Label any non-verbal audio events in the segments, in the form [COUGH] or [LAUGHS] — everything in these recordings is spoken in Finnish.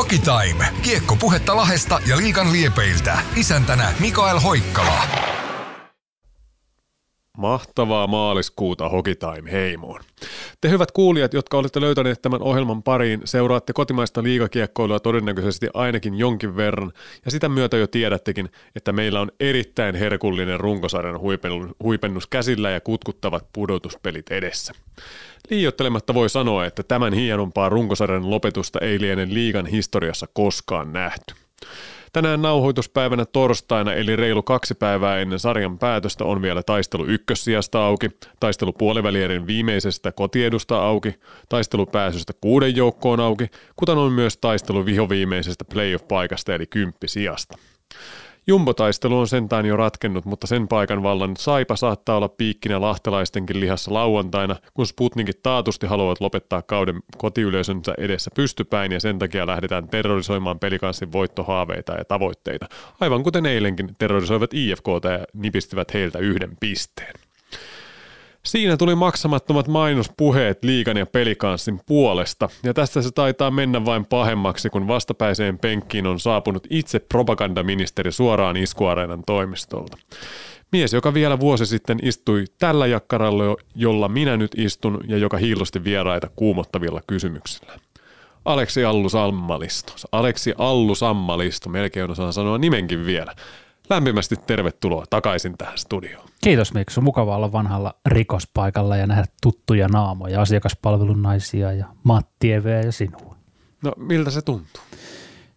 Hockey Time. Kiekko puhetta Lahesta ja Liikan liepeiltä. Isäntänä Mikael Hoikkala. Mahtavaa maaliskuuta Hokitime heimoon. Te hyvät kuulijat, jotka olette löytäneet tämän ohjelman pariin, seuraatte kotimaista liigakiekkoilua todennäköisesti ainakin jonkin verran, ja sitä myötä jo tiedättekin, että meillä on erittäin herkullinen runkosarjan huipennus käsillä ja kutkuttavat pudotuspelit edessä. Liiottelematta voi sanoa, että tämän hienompaa runkosarjan lopetusta ei liene liigan historiassa koskaan nähty. Tänään nauhoituspäivänä torstaina, eli reilu kaksi päivää ennen sarjan päätöstä, on vielä taistelu ykkössijasta auki, taistelu puolivälierin viimeisestä kotiedusta auki, taistelu pääsystä kuuden joukkoon auki, kuten on myös taistelu vihoviimeisestä playoff-paikasta eli kymppisiasta. Jumbotaistelu on sentään jo ratkennut, mutta sen paikan vallan Saipa saattaa olla piikkinä lahtelaistenkin lihassa lauantaina, kun Sputnikit taatusti haluavat lopettaa kauden kotiyleisönsä edessä pystypäin ja sen takia lähdetään terrorisoimaan pelikanssin voittohaaveita ja tavoitteita, aivan kuten eilenkin terrorisoivat IFKta ja nipistivät heiltä yhden pisteen. Siinä tuli maksamattomat mainospuheet liikan ja pelikanssin puolesta, ja tästä se taitaa mennä vain pahemmaksi, kun vastapäiseen penkkiin on saapunut itse propagandaministeri suoraan iskuareenan toimistolta. Mies, joka vielä vuosi sitten istui tällä jakkaralla, jolla minä nyt istun, ja joka hiilosti vieraita kuumottavilla kysymyksillä. Aleksi Allu Sammalisto. Aleksi Allu Sammalisto, melkein osaan sanoa nimenkin vielä. Lämpimästi tervetuloa takaisin tähän studioon. Kiitos Miksu, mukava olla vanhalla rikospaikalla ja nähdä tuttuja naamoja, asiakaspalvelun naisia ja Matti Eveä ja sinua. No miltä se tuntuu?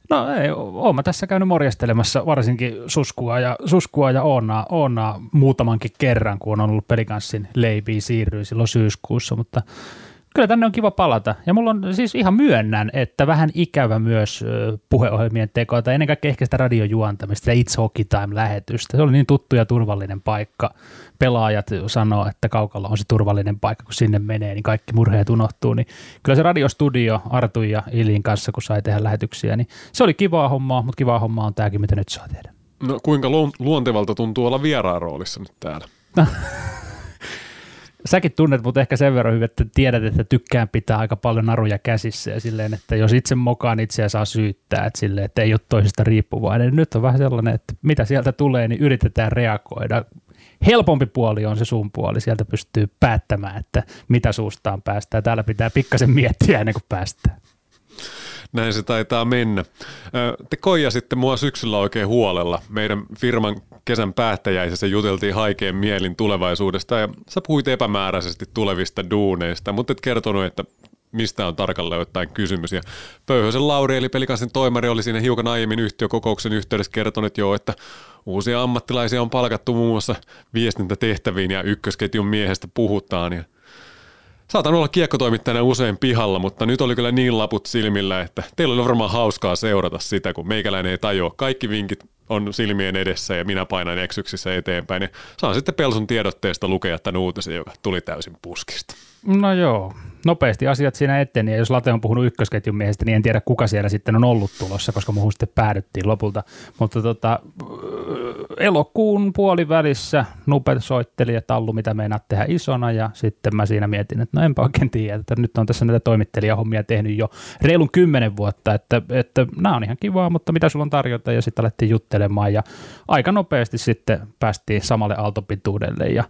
No ei, oon mä tässä käynyt morjestelemassa varsinkin Suskua ja, Suskua ja Oonnaa, Oonnaa muutamankin kerran, kun on ollut pelikanssin leipiä siirryin silloin syyskuussa, mutta kyllä tänne on kiva palata. Ja mulla on siis ihan myönnän, että vähän ikävä myös puheohjelmien tekoa, tai ennen kaikkea ehkä sitä radiojuontamista ja It's Hockey Time-lähetystä. Se oli niin tuttu ja turvallinen paikka. Pelaajat sanoo, että kaukalla on se turvallinen paikka, kun sinne menee, niin kaikki murheet unohtuu. Niin kyllä se radiostudio Artu ja Ilin kanssa, kun sai tehdä lähetyksiä, niin se oli kivaa hommaa, mutta kivaa hommaa on tämäkin, mitä nyt saa tehdä. No kuinka luontevalta tuntuu olla vieraan roolissa nyt täällä? [LAUGHS] säkin tunnet mutta ehkä sen verran hyvin, että tiedät, että tykkään pitää aika paljon naruja käsissä ja silleen, että jos itse mokaan itseä saa syyttää, että, silleen, että ei ole toisesta riippuvainen. Nyt on vähän sellainen, että mitä sieltä tulee, niin yritetään reagoida. Helpompi puoli on se sun puoli, sieltä pystyy päättämään, että mitä suustaan päästään. Täällä pitää pikkasen miettiä ennen kuin päästään. Näin se taitaa mennä. Te koijasitte mua syksyllä oikein huolella. Meidän firman kesän päättäjäisessä juteltiin haikeen mielin tulevaisuudesta ja sä puhuit epämääräisesti tulevista duuneista, mutta et kertonut, että mistä on tarkalleen ottaen kysymys. Ja Pöyhösen Lauri eli Pelikasin toimari oli siinä hiukan aiemmin yhtiökokouksen yhteydessä kertonut jo, että uusia ammattilaisia on palkattu muun muassa viestintätehtäviin ja ykkösketjun miehestä puhutaan. Ja Saatan olla kiekkotoimittajana usein pihalla, mutta nyt oli kyllä niin laput silmillä, että teillä oli varmaan hauskaa seurata sitä, kun meikäläinen ei tajua. Kaikki vinkit on silmien edessä ja minä painan eksyksissä eteenpäin. Ja saan sitten Pelsun tiedotteesta lukea tämän uutisen, joka tuli täysin puskista. No joo, nopeasti asiat siinä eteni, ja jos Late on puhunut ykkösketjun miehestä, niin en tiedä kuka siellä sitten on ollut tulossa, koska muuhun sitten päädyttiin lopulta. Mutta tota, elokuun puolivälissä Nupe soitteli, että Allu, mitä meinaat tehdä isona, ja sitten mä siinä mietin, että no enpä oikein tiedä, että nyt on tässä näitä toimittelijahommia tehnyt jo reilun kymmenen vuotta, että, että nämä on ihan kivaa, mutta mitä sulla on tarjota, ja sitten alettiin juttelemaan, ja aika nopeasti sitten päästiin samalle aaltopituudelle, ja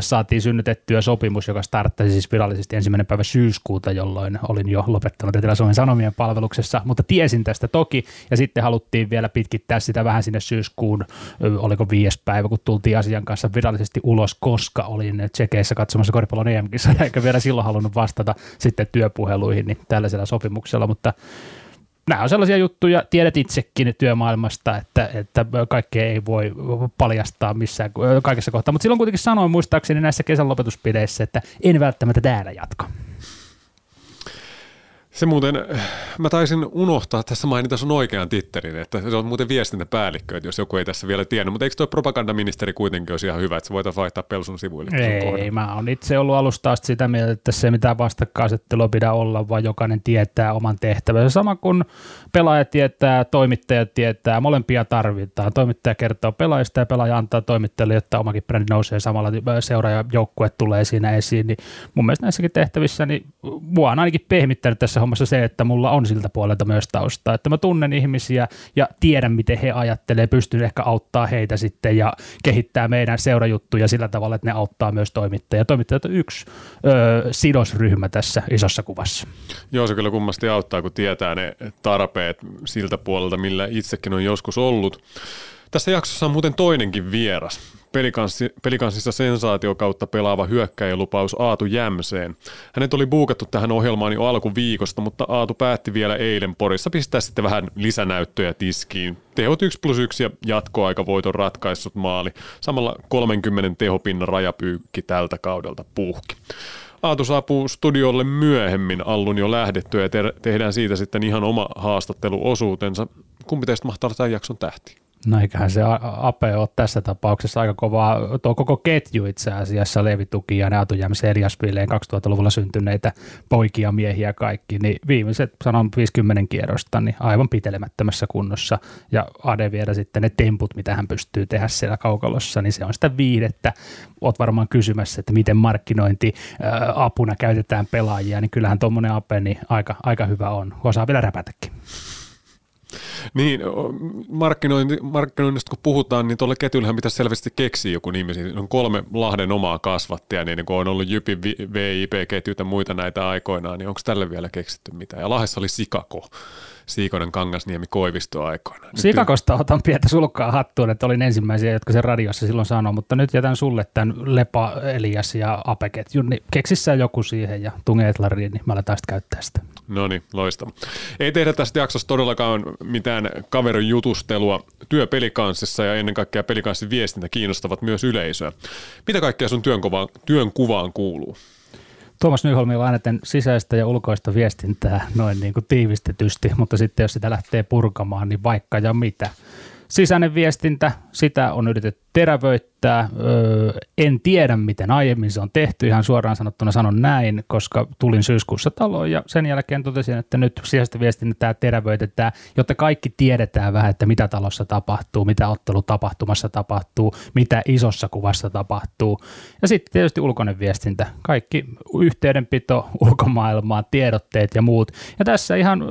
saatiin synnytettyä sopimus, joka starttasi siis virallisesti ensimmäinen päivä syyskuuta, jolloin olin jo lopettanut Etelä-Suomen Sanomien palveluksessa, mutta tiesin tästä toki, ja sitten haluttiin vielä pitkittää sitä vähän sinne syyskuun, oliko viides päivä, kun tultiin asian kanssa virallisesti ulos, koska olin Tsekeissä katsomassa koripallon em eikä vielä silloin halunnut vastata sitten työpuheluihin niin tällaisella sopimuksella, mutta nämä on sellaisia juttuja, tiedät itsekin työmaailmasta, että, että kaikkea ei voi paljastaa missään kaikessa kohtaa, mutta silloin kuitenkin sanoin muistaakseni näissä kesän lopetuspideissä, että en välttämättä täällä jatko. Se muuten, mä taisin unohtaa tässä mainita sun oikean titterin, että se on muuten viestintäpäällikkö, että jos joku ei tässä vielä tiennyt, mutta eikö tuo propagandaministeri kuitenkin olisi ihan hyvä, että se voitaisiin vaihtaa Pelsun sivuille? Ei, mä oon itse ollut alusta asti sitä mieltä, että se mitä vastakkainasettelua pidä olla, vaan jokainen tietää oman tehtävänsä. Sama kuin pelaaja tietää, toimittaja tietää, molempia tarvitaan. Toimittaja kertoo pelaajista ja pelaaja antaa toimittajalle, jotta omakin brändi nousee samalla seuraajajoukkue tulee siinä esiin. Niin mun mielestä näissäkin tehtävissä, niin mua on ainakin pehmittänyt tässä hommassa se, että mulla on siltä puolelta myös taustaa, että mä tunnen ihmisiä ja tiedän, miten he ajattelee, pystyn ehkä auttaa heitä sitten ja kehittää meidän seurajuttuja sillä tavalla, että ne auttaa myös toimittajia. Toimittajat on yksi ö, sidosryhmä tässä isossa kuvassa. Joo, se kyllä kummasti auttaa, kun tietää ne tarpeet siltä puolelta, millä itsekin on joskus ollut. Tässä jaksossa on muuten toinenkin vieras. Pelikanssi, pelikanssissa sensaatio kautta pelaava hyökkäjälupaus Aatu Jämseen. Hänet oli buukattu tähän ohjelmaan jo alkuviikosta, mutta Aatu päätti vielä eilen Porissa pistää sitten vähän lisänäyttöjä tiskiin. Tehot 1 plus 1 ja jatkoaikavoiton ratkaissut maali. Samalla 30 tehopinnan rajapyykki tältä kaudelta puhki. Aatu saapuu studiolle myöhemmin Allun jo lähdettyä ja te- tehdään siitä sitten ihan oma haastatteluosuutensa. Kumpi teistä mahtaa tämän jakson tähti? No eiköhän se Ape ole tässä tapauksessa aika kova, tuo koko ketju itse asiassa, Levi Tuki ja Naatu Jäms Eliasvilleen 2000-luvulla syntyneitä poikia, miehiä kaikki, niin viimeiset sanon 50 kierrosta, niin aivan pitelemättömässä kunnossa ja Ade vielä sitten ne temput, mitä hän pystyy tehdä siellä kaukalossa, niin se on sitä viidettä. Oot varmaan kysymässä, että miten markkinointi ää, apuna käytetään pelaajia, niin kyllähän tuommoinen Ape niin aika, aika hyvä on. Osaa vielä räpätäkin. Niin, markkinointi, markkinoinnista kun puhutaan, niin tuolle ketjullehan pitäisi selvästi keksiä joku nimi. Siinä on kolme Lahden omaa kasvattia, niin kun on ollut Jypin VIP-ketjuita muita näitä aikoinaan, niin onko tälle vielä keksitty mitään? Ja Lahdessa oli Sikako. Siikonen, Kangasniemi, Koivisto aikoina. Nyt Sikakosta otan pientä sulkaa hattuun, että olin ensimmäisiä, jotka sen radiossa silloin sanoi, mutta nyt jätän sulle tämän Lepa, Elias ja Apeketjun, niin keksissä joku siihen ja tunge Etlariin, niin mä aletaan sitten käyttää sitä. No niin, loistava. Ei tehdä tästä jaksosta todellakaan mitään kaverin jutustelua. Työ pelikanssissa ja ennen kaikkea pelikanssin viestintä kiinnostavat myös yleisöä. Mitä kaikkea sun työn, kuvaan, työn kuvaan kuuluu? Tuomas Nyholmilla on aina sisäistä ja ulkoista viestintää noin niin kuin tiivistetysti, mutta sitten jos sitä lähtee purkamaan, niin vaikka ja mitä. Sisäinen viestintä, sitä on yritetty terävöittää. Öö, en tiedä, miten aiemmin se on tehty, ihan suoraan sanottuna sanon näin, koska tulin syyskuussa taloon ja sen jälkeen totesin, että nyt sisäistä viestintää terävöitetään, jotta kaikki tiedetään vähän, että mitä talossa tapahtuu, mitä ottelutapahtumassa tapahtuu, mitä isossa kuvassa tapahtuu. Ja sitten tietysti ulkoinen viestintä, kaikki yhteydenpito ulkomaailmaan, tiedotteet ja muut. Ja tässä ihan öö,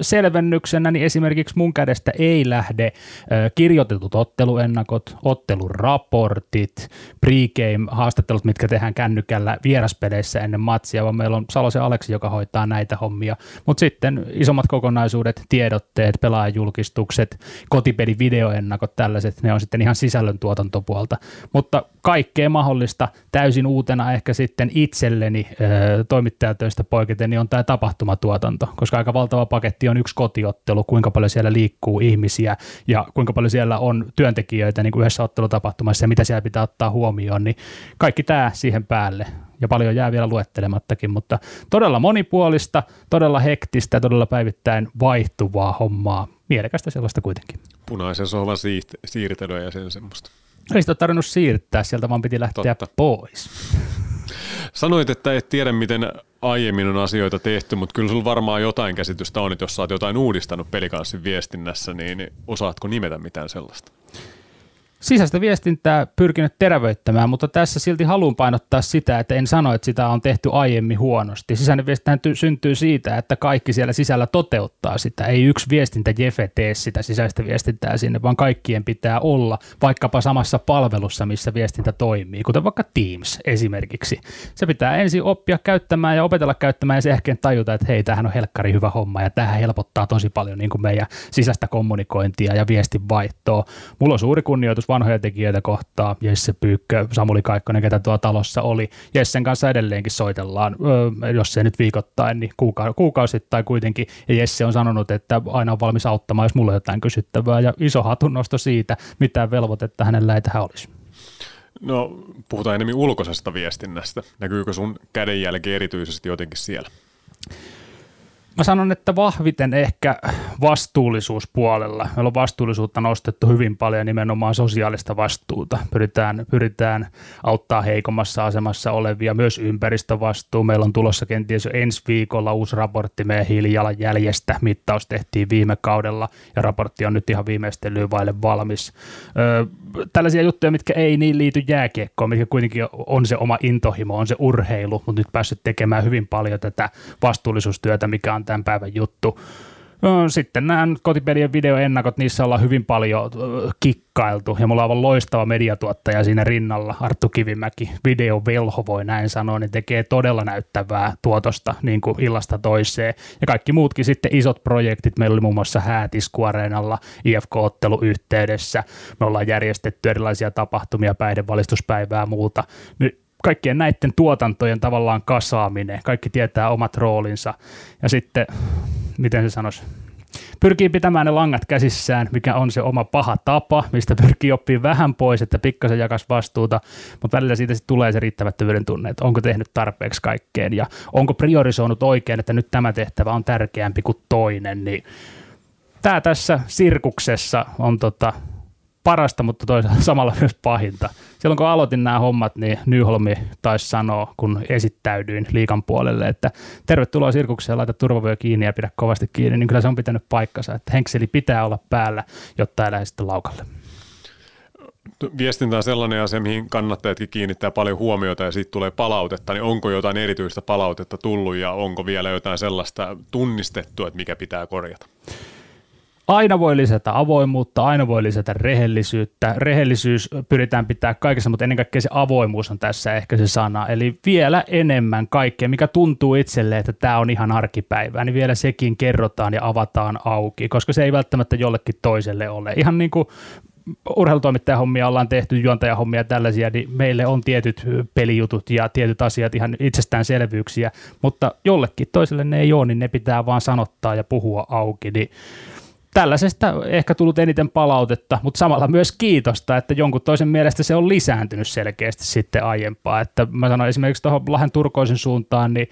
selvennyksenä, niin esimerkiksi mun kädestä ei lähde kirjoitetut otteluennakot, otteluraportit, pregame-haastattelut, mitkä tehdään kännykällä vieraspeleissä ennen matsia, vaan meillä on Salosen Aleksi, joka hoitaa näitä hommia. Mutta sitten isommat kokonaisuudet, tiedotteet, pelaajulkistukset, kotipelin videoennakot, tällaiset, ne on sitten ihan sisällön tuotantopuolta. Mutta kaikkea mahdollista täysin uutena ehkä sitten itselleni toimittajatöistä poiketen, niin on tämä tapahtumatuotanto, koska aika valtava paketti on yksi kotiottelu, kuinka paljon siellä liikkuu ihmisiä ja kuinka paljon siellä on työntekijöitä niin kuin yhdessä ottelutapahtumassa ja mitä siellä pitää ottaa huomioon, niin kaikki tämä siihen päälle ja paljon jää vielä luettelemattakin, mutta todella monipuolista, todella hektistä, todella päivittäin vaihtuvaa hommaa, mielekästä sellaista kuitenkin. Punaisen sohvan siiht- siirtelyä ja sen semmoista. Ei sitä tarvinnut siirtää, sieltä vaan piti lähteä Totta. pois. Sanoit, että et tiedä, miten aiemmin on asioita tehty, mutta kyllä sulla varmaan jotain käsitystä on, että jos sä oot jotain uudistanut pelikanssin viestinnässä, niin osaatko nimetä mitään sellaista? Sisäistä viestintää pyrkinyt terävöittämään, mutta tässä silti haluan painottaa sitä, että en sano, että sitä on tehty aiemmin huonosti. Sisäinen viestintä syntyy siitä, että kaikki siellä sisällä toteuttaa sitä. Ei yksi viestintä Jefe tee sitä sisäistä viestintää sinne, vaan kaikkien pitää olla vaikkapa samassa palvelussa, missä viestintä toimii, kuten vaikka Teams esimerkiksi. Se pitää ensin oppia käyttämään ja opetella käyttämään ja se ehkä tajuta, että hei, tämähän on helkkari hyvä homma ja tähän helpottaa tosi paljon niin kuin meidän sisäistä kommunikointia ja viestinvaihtoa. Mulla on suuri kunnioitus vanhoja tekijöitä kohtaa, Jesse Pyykkö, Samuli Kaikkonen, ketä tuolla talossa oli. Jessen kanssa edelleenkin soitellaan, jos se nyt viikoittain, niin kuuka- kuukausittain kuitenkin. Ja Jesse on sanonut, että aina on valmis auttamaan, jos mulla on jotain kysyttävää. Ja iso hatunnosto siitä, mitä velvoitetta hänellä ei tähän olisi. No, puhutaan enemmän ulkoisesta viestinnästä. Näkyykö sun kädenjälki erityisesti jotenkin siellä? Mä sanon, että vahviten ehkä vastuullisuuspuolella. Meillä on vastuullisuutta nostettu hyvin paljon nimenomaan sosiaalista vastuuta. Pyritään, pyritään auttaa heikommassa asemassa olevia, myös ympäristövastuu. Meillä on tulossa kenties jo ensi viikolla uusi raportti meidän hiilijalanjäljestä. Mittaus tehtiin viime kaudella ja raportti on nyt ihan viimeistelyyn vaille valmis. Öö, tällaisia juttuja, mitkä ei niin liity jääkiekkoon, mitkä kuitenkin on se oma intohimo, on se urheilu, mutta nyt päässyt tekemään hyvin paljon tätä vastuullisuustyötä, mikä on tämän päivän juttu. Sitten nämä kotipelien videoennakot, niissä ollaan hyvin paljon kikkailtu. Ja mulla on aivan loistava mediatuottaja siinä rinnalla, Arttu Kivimäki, videovelho voi näin sanoa, niin tekee todella näyttävää tuotosta niin kuin illasta toiseen. Ja kaikki muutkin sitten isot projektit, meillä oli muun muassa Häätiskuareenalla IFK-ottelu yhteydessä, me ollaan järjestetty erilaisia tapahtumia, päihdevalistuspäivää ja muuta. Nyt kaikkien näiden tuotantojen tavallaan kasaaminen, kaikki tietää omat roolinsa. Ja sitten miten se sanoisi, pyrkii pitämään ne langat käsissään, mikä on se oma paha tapa, mistä pyrkii oppimaan vähän pois, että pikkasen jakas vastuuta, mutta välillä siitä sitten tulee se riittämättömyyden tunne, että onko tehnyt tarpeeksi kaikkeen ja onko priorisoinut oikein, että nyt tämä tehtävä on tärkeämpi kuin toinen, niin tämä tässä sirkuksessa on tota, parasta, mutta toisaalta [LAUGHS] samalla myös pahinta. Silloin kun aloitin nämä hommat, niin Nyholmi taisi sanoa, kun esittäydyin liikan puolelle, että tervetuloa sirkukseen, laita turvavyö kiinni ja pidä kovasti kiinni, niin kyllä se on pitänyt paikkansa, että henkseli pitää olla päällä, jotta ei lähde sitten laukalle. Viestintä on sellainen asia, mihin kannattajatkin kiinnittää paljon huomiota ja siitä tulee palautetta, niin onko jotain erityistä palautetta tullut ja onko vielä jotain sellaista tunnistettu, että mikä pitää korjata? Aina voi lisätä avoimuutta, aina voi lisätä rehellisyyttä. Rehellisyys pyritään pitää kaikessa, mutta ennen kaikkea se avoimuus on tässä ehkä se sana. Eli vielä enemmän kaikkea, mikä tuntuu itselle, että tämä on ihan arkipäivää, niin vielä sekin kerrotaan ja avataan auki, koska se ei välttämättä jollekin toiselle ole. Ihan niin kuin urheilutoimittajahommia ollaan tehty, juontajahommia ja tällaisia, niin meille on tietyt pelijutut ja tietyt asiat ihan itsestäänselvyyksiä, mutta jollekin toiselle ne ei ole, niin ne pitää vaan sanottaa ja puhua auki, niin tällaisesta ehkä tullut eniten palautetta, mutta samalla myös kiitosta, että jonkun toisen mielestä se on lisääntynyt selkeästi sitten aiempaa. Että mä sanoin esimerkiksi tuohon Lahden Turkoisen suuntaan, niin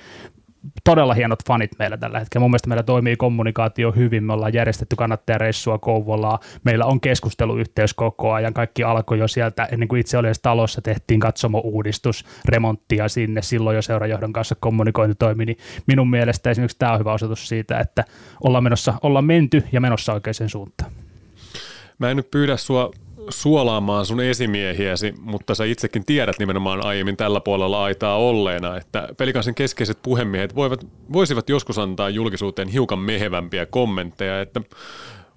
todella hienot fanit meillä tällä hetkellä. Mun mielestä meillä toimii kommunikaatio hyvin. Me ollaan järjestetty kannattajareissua Kouvolaa. Meillä on keskusteluyhteys koko ajan. Kaikki alkoi jo sieltä ennen kuin itse oli edes talossa. Tehtiin katsomo-uudistus, remonttia sinne. Silloin jo seurajohdon kanssa kommunikointi toimi. Niin minun mielestä esimerkiksi tämä on hyvä osoitus siitä, että ollaan, menossa, ollaan menty ja menossa oikeaan suuntaan. Mä en nyt pyydä sua suolaamaan sun esimiehiäsi, mutta sä itsekin tiedät nimenomaan aiemmin tällä puolella aitaa olleena, että pelikaisen keskeiset puhemiehet voivat, voisivat joskus antaa julkisuuteen hiukan mehevämpiä kommentteja, että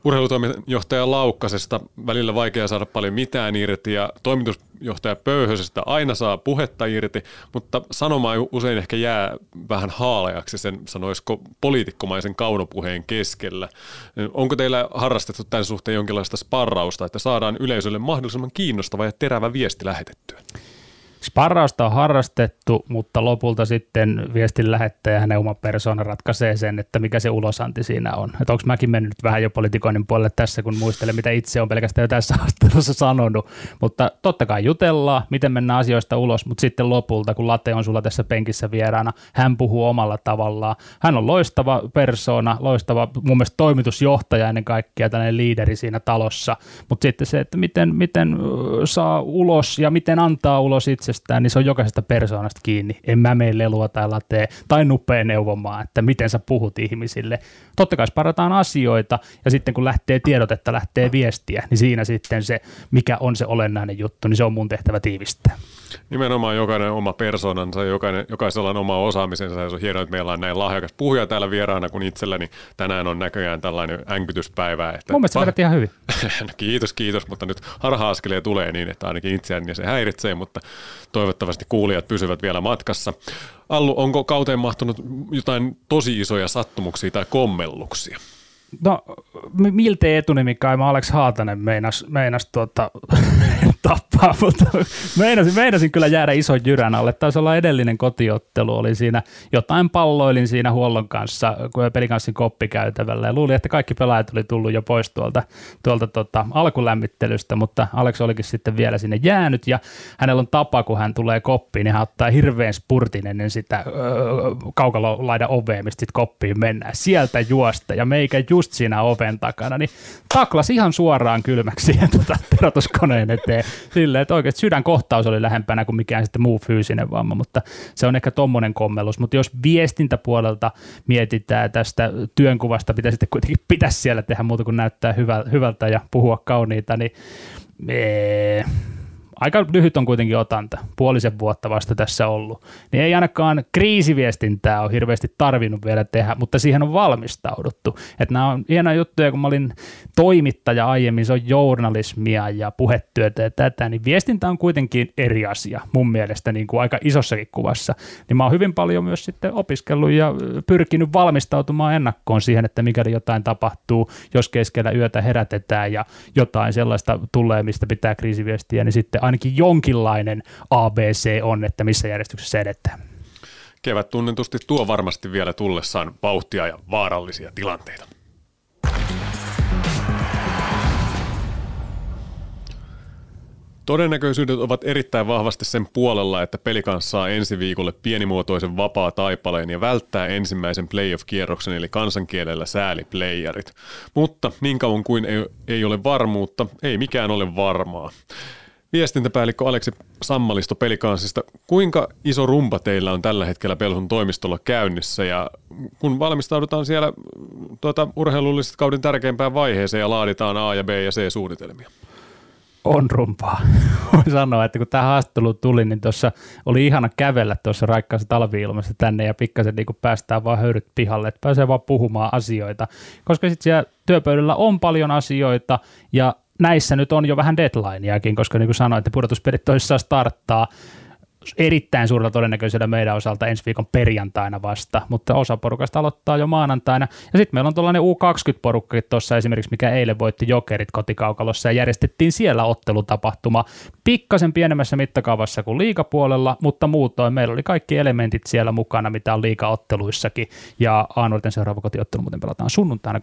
urheilutoimijohtaja Laukkasesta välillä vaikea saada paljon mitään irti ja toimitusjohtaja Pöyhösestä aina saa puhetta irti, mutta sanoma usein ehkä jää vähän haaleaksi sen sanoisiko poliitikkomaisen kaunopuheen keskellä. Onko teillä harrastettu tämän suhteen jonkinlaista sparrausta, että saadaan yleisölle mahdollisimman kiinnostava ja terävä viesti lähetettyä? Sparrausta on harrastettu, mutta lopulta sitten viestin lähettäjä hänen oma persona ratkaisee sen, että mikä se ulosanti siinä on. Että onko mäkin mennyt vähän jo politikoinnin puolelle tässä, kun muistelen, mitä itse on pelkästään jo tässä [LAUGHS] haastattelussa sanonut. Mutta totta kai jutellaan, miten mennään asioista ulos, mutta sitten lopulta, kun Late on sulla tässä penkissä vieraana, hän puhuu omalla tavallaan. Hän on loistava persona, loistava mun mielestä toimitusjohtaja ennen kaikkea, tällainen liideri siinä talossa. Mutta sitten se, että miten, miten saa ulos ja miten antaa ulos itse itsestään, niin se on jokaisesta persoonasta kiinni. En mä mene lelua tai latee tai nupea neuvomaan, että miten sä puhut ihmisille. Totta kai parataan asioita ja sitten kun lähtee tiedotetta, lähtee viestiä, niin siinä sitten se, mikä on se olennainen juttu, niin se on mun tehtävä tiivistää. Nimenomaan jokainen oma persoonansa, jokainen, jokaisella on oma osaamisensa ja se on hienoa, että meillä on näin lahjakas puhuja täällä vieraana, kun itselläni tänään on näköjään tällainen änkytyspäivä. Että Mun mielestä pa- ihan hyvin. [LAUGHS] no, kiitos, kiitos, mutta nyt harha tulee niin, että ainakin itseäni se häiritsee, mutta toivottavasti kuulijat pysyvät vielä matkassa. Allu, onko kauteen mahtunut jotain tosi isoja sattumuksia tai kommelluksia? No, miltei etunimi kai mä Alex Haatanen meinas, meinas tuota, [LAUGHS] tappaa, [LAUGHS] mutta meinasin, meinasin kyllä jäädä ison jyrän alle. Taisi olla edellinen kotiottelu, oli siinä jotain palloilin siinä huollon kanssa, kun pelikanssin koppikäytävällä ja luulin, että kaikki pelaajat oli tullut jo pois tuolta, tuolta tota, alkulämmittelystä, mutta Alex olikin sitten vielä sinne jäänyt ja hänellä on tapa, kun hän tulee koppiin, niin hän ottaa hirveän spurtin ennen sitä öö, kaukalolaidan ovea, mistä sitten koppiin mennään. Sieltä juosta ja meikä just siinä oven takana, niin taklas ihan suoraan kylmäksi siihen tota, eteen Silleen, että oikeasti sydänkohtaus oli lähempänä kuin mikään sitten muu fyysinen vamma, mutta se on ehkä tommonen kommellus. Mutta jos viestintäpuolelta mietitään tästä työnkuvasta, pitäisi sitten kuitenkin pitäisi siellä tehdä muuta kuin näyttää hyvältä ja puhua kauniita, niin aika lyhyt on kuitenkin otanta, puolisen vuotta vasta tässä ollut, niin ei ainakaan kriisiviestintää ole hirveästi tarvinnut vielä tehdä, mutta siihen on valmistauduttu. Että nämä on hienoja juttuja, kun mä olin toimittaja aiemmin, se on journalismia ja puhetyötä ja tätä, niin viestintä on kuitenkin eri asia mun mielestä niin kuin aika isossakin kuvassa. Niin mä oon hyvin paljon myös sitten opiskellut ja pyrkinyt valmistautumaan ennakkoon siihen, että mikäli jotain tapahtuu, jos keskellä yötä herätetään ja jotain sellaista tulee, mistä pitää kriisiviestiä, niin sitten ainakin jonkinlainen ABC on, että missä järjestyksessä edetään. Kevät tunnetusti tuo varmasti vielä tullessaan vauhtia ja vaarallisia tilanteita. Todennäköisyydet ovat erittäin vahvasti sen puolella, että pelikans saa ensi viikolle pienimuotoisen vapaa taipaleen ja välttää ensimmäisen playoff-kierroksen eli kansankielellä sääliplayerit. Mutta niin kauan kuin ei, ei ole varmuutta, ei mikään ole varmaa. Viestintäpäällikkö Aleksi Sammalisto Pelikansista, kuinka iso rumpa teillä on tällä hetkellä Pelhun toimistolla käynnissä ja kun valmistaudutaan siellä tuota, urheilullisesti kauden tärkeimpään vaiheeseen ja laaditaan A ja B ja C suunnitelmia? On rumpaa. [LAUGHS] Voin sanoa, että kun tämä haastattelu tuli, niin tuossa oli ihana kävellä tuossa raikkaassa talvi tänne ja pikkasen niin päästään vaan höyryt pihalle, että pääsee vaan puhumaan asioita. Koska sitten siellä työpöydällä on paljon asioita ja näissä nyt on jo vähän deadlineakin, koska niin kuin sanoin, että pudotuspelit toisessaan starttaa erittäin suurella todennäköisyydellä meidän osalta ensi viikon perjantaina vasta, mutta osa porukasta aloittaa jo maanantaina. Ja sitten meillä on tuollainen U20-porukka tuossa esimerkiksi, mikä eilen voitti Jokerit kotikaukalossa ja järjestettiin siellä ottelutapahtuma pikkasen pienemmässä mittakaavassa kuin liikapuolella, mutta muutoin meillä oli kaikki elementit siellä mukana, mitä on liikaotteluissakin. Ja A-nuorten seuraava kotiottelu muuten pelataan sunnuntaina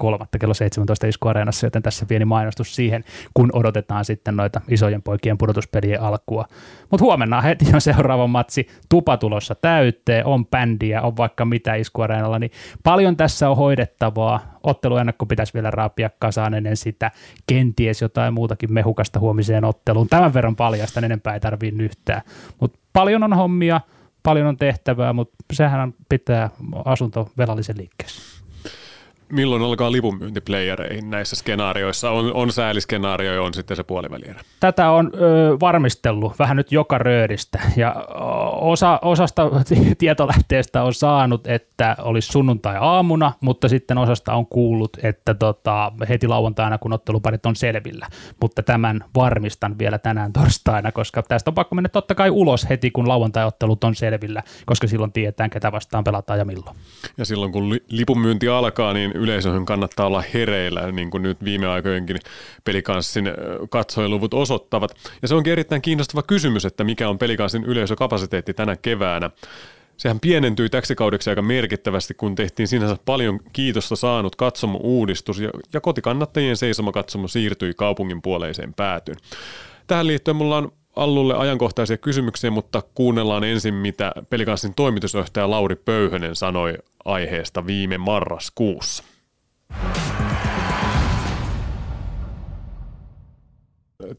12.3. kello 17 Isku Areenassa, joten tässä pieni mainostus siihen, kun odotetaan sitten noita isojen poikien pudotuspelien alkua. Mutta huomenna heti on seuraava matsi tupatulossa täytteen, on bändiä, on vaikka mitä iskuareenalla, niin paljon tässä on hoidettavaa. Otteluennakko pitäisi vielä raapia kasaan ennen sitä, kenties jotain muutakin mehukasta huomiseen otteluun. Tämän verran paljasta enempää ei tarvii nyhtää, mutta paljon on hommia, paljon on tehtävää, mutta sehän pitää asunto velallisen liikkeessä milloin alkaa lipunmyyntiplayereihin näissä skenaarioissa? On, on sääliskenaario ja on sitten se puolivälierä. Tätä on ö, varmistellut vähän nyt joka rööristä ja osa, osasta [LAUGHS] tietolähteestä on saanut, että olisi sunnuntai-aamuna, mutta sitten osasta on kuullut, että tota, heti lauantaina, kun otteluparit on selvillä. Mutta tämän varmistan vielä tänään torstaina, koska tästä on pakko mennä totta kai ulos heti, kun lauantai-ottelut on selvillä, koska silloin tietään, ketä vastaan pelataan ja milloin. Ja silloin, kun lipunmyynti alkaa, niin yleisöhön kannattaa olla hereillä, niin kuin nyt viime aikojenkin pelikanssin katsojaluvut osoittavat. Ja se onkin erittäin kiinnostava kysymys, että mikä on pelikanssin yleisökapasiteetti tänä keväänä. Sehän pienentyi täksi kaudeksi aika merkittävästi, kun tehtiin sinänsä paljon kiitosta saanut katsomo-uudistus ja, ja kotikannattajien seisomakatsomo siirtyi kaupungin puoleiseen päätyyn. Tähän liittyen mulla on Allulle ajankohtaisia kysymyksiä, mutta kuunnellaan ensin, mitä Pelikanssin toimitusjohtaja Lauri Pöyhönen sanoi aiheesta viime marraskuussa.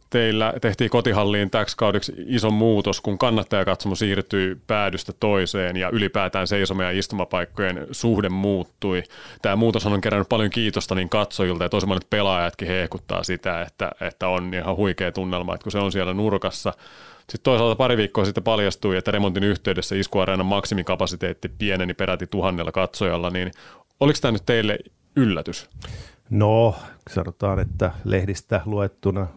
Teillä tehtiin kotihalliin täksi kaudeksi iso muutos, kun kannattajakatsomo siirtyi päädystä toiseen ja ylipäätään seisoma- ja istumapaikkojen suhde muuttui. Tämä muutos on kerännyt paljon kiitosta niin katsojilta ja toisemmat pelaajatkin hehkuttaa sitä, että, että on ihan huikea tunnelma, että kun se on siellä nurkassa. Sitten toisaalta pari viikkoa sitten paljastui, että remontin yhteydessä iskuareenan maksimikapasiteetti pieneni peräti tuhannella katsojalla, niin oliko tämä nyt teille yllätys? No, sanotaan, että lehdistä luettuna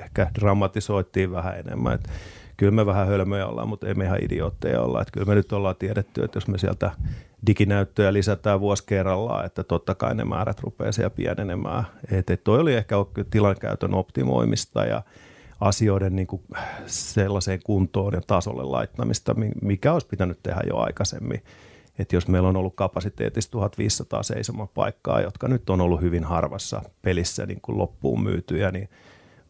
ehkä dramatisoitiin vähän enemmän. Että kyllä me vähän hölmöjä ollaan, mutta ei me ihan idiootteja olla. Että kyllä me nyt ollaan tiedetty, että jos me sieltä diginäyttöjä lisätään vuosi kerrallaan, että totta kai ne määrät rupeaa siellä pienenemään. Että toi oli ehkä tilankäytön optimoimista ja asioiden niin kuin sellaiseen kuntoon ja tasolle laittamista, mikä olisi pitänyt tehdä jo aikaisemmin että jos meillä on ollut kapasiteetissa 1500 seisomapaikkaa, jotka nyt on ollut hyvin harvassa pelissä niin kuin loppuun myytyjä, niin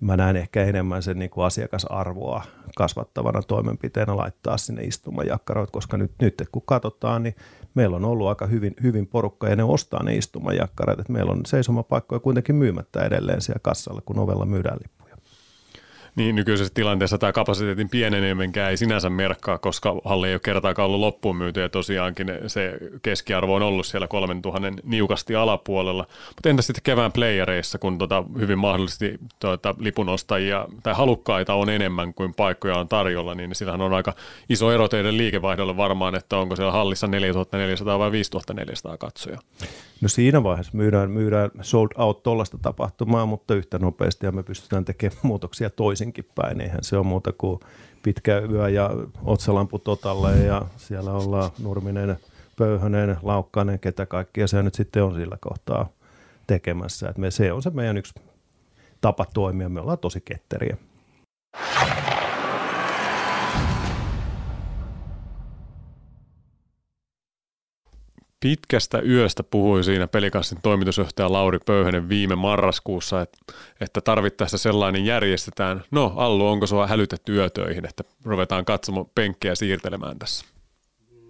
mä näen ehkä enemmän sen niin kuin asiakasarvoa kasvattavana toimenpiteenä laittaa sinne istumajakkaroit, koska nyt, nyt kun katsotaan, niin meillä on ollut aika hyvin, hyvin porukka ja ne ostaa ne istumajakkarat, että meillä on seisomapaikkoja kuitenkin myymättä edelleen siellä kassalla, kun ovella myydään lippuja. Niin, nykyisessä tilanteessa tämä kapasiteetin pienenemenkään ei sinänsä merkkaa, koska halli ei ole kertaakaan ollut loppuun myyty ja tosiaankin se keskiarvo on ollut siellä 3000 niukasti alapuolella. Mutta entä sitten kevään playereissa, kun tota hyvin mahdollisesti tota lipunostajia tai halukkaita on enemmän kuin paikkoja on tarjolla, niin sillähän on aika iso ero teidän liikevaihdolle varmaan, että onko siellä hallissa 4400 vai 5400 katsoja. No siinä vaiheessa myydään, myydään sold out tuollaista tapahtumaa, mutta yhtä nopeasti ja me pystytään tekemään [LAUGHS] muutoksia toisinkin päin. Eihän se ole muuta kuin pitkä yö ja otsalampu totalle ja siellä ollaan Nurminen, Pöyhönen, Laukkanen, ketä kaikkia se nyt sitten on sillä kohtaa tekemässä. Et me, se on se meidän yksi tapa toimia. Me ollaan tosi ketteriä. Pitkästä yöstä puhui siinä pelikassin toimitusjohtaja Lauri Pöyhönen viime marraskuussa, että, että tarvittaessa sellainen järjestetään. No, Allu, onko sua hälytetty yötöihin, että ruvetaan katsomaan penkkiä siirtelemään tässä?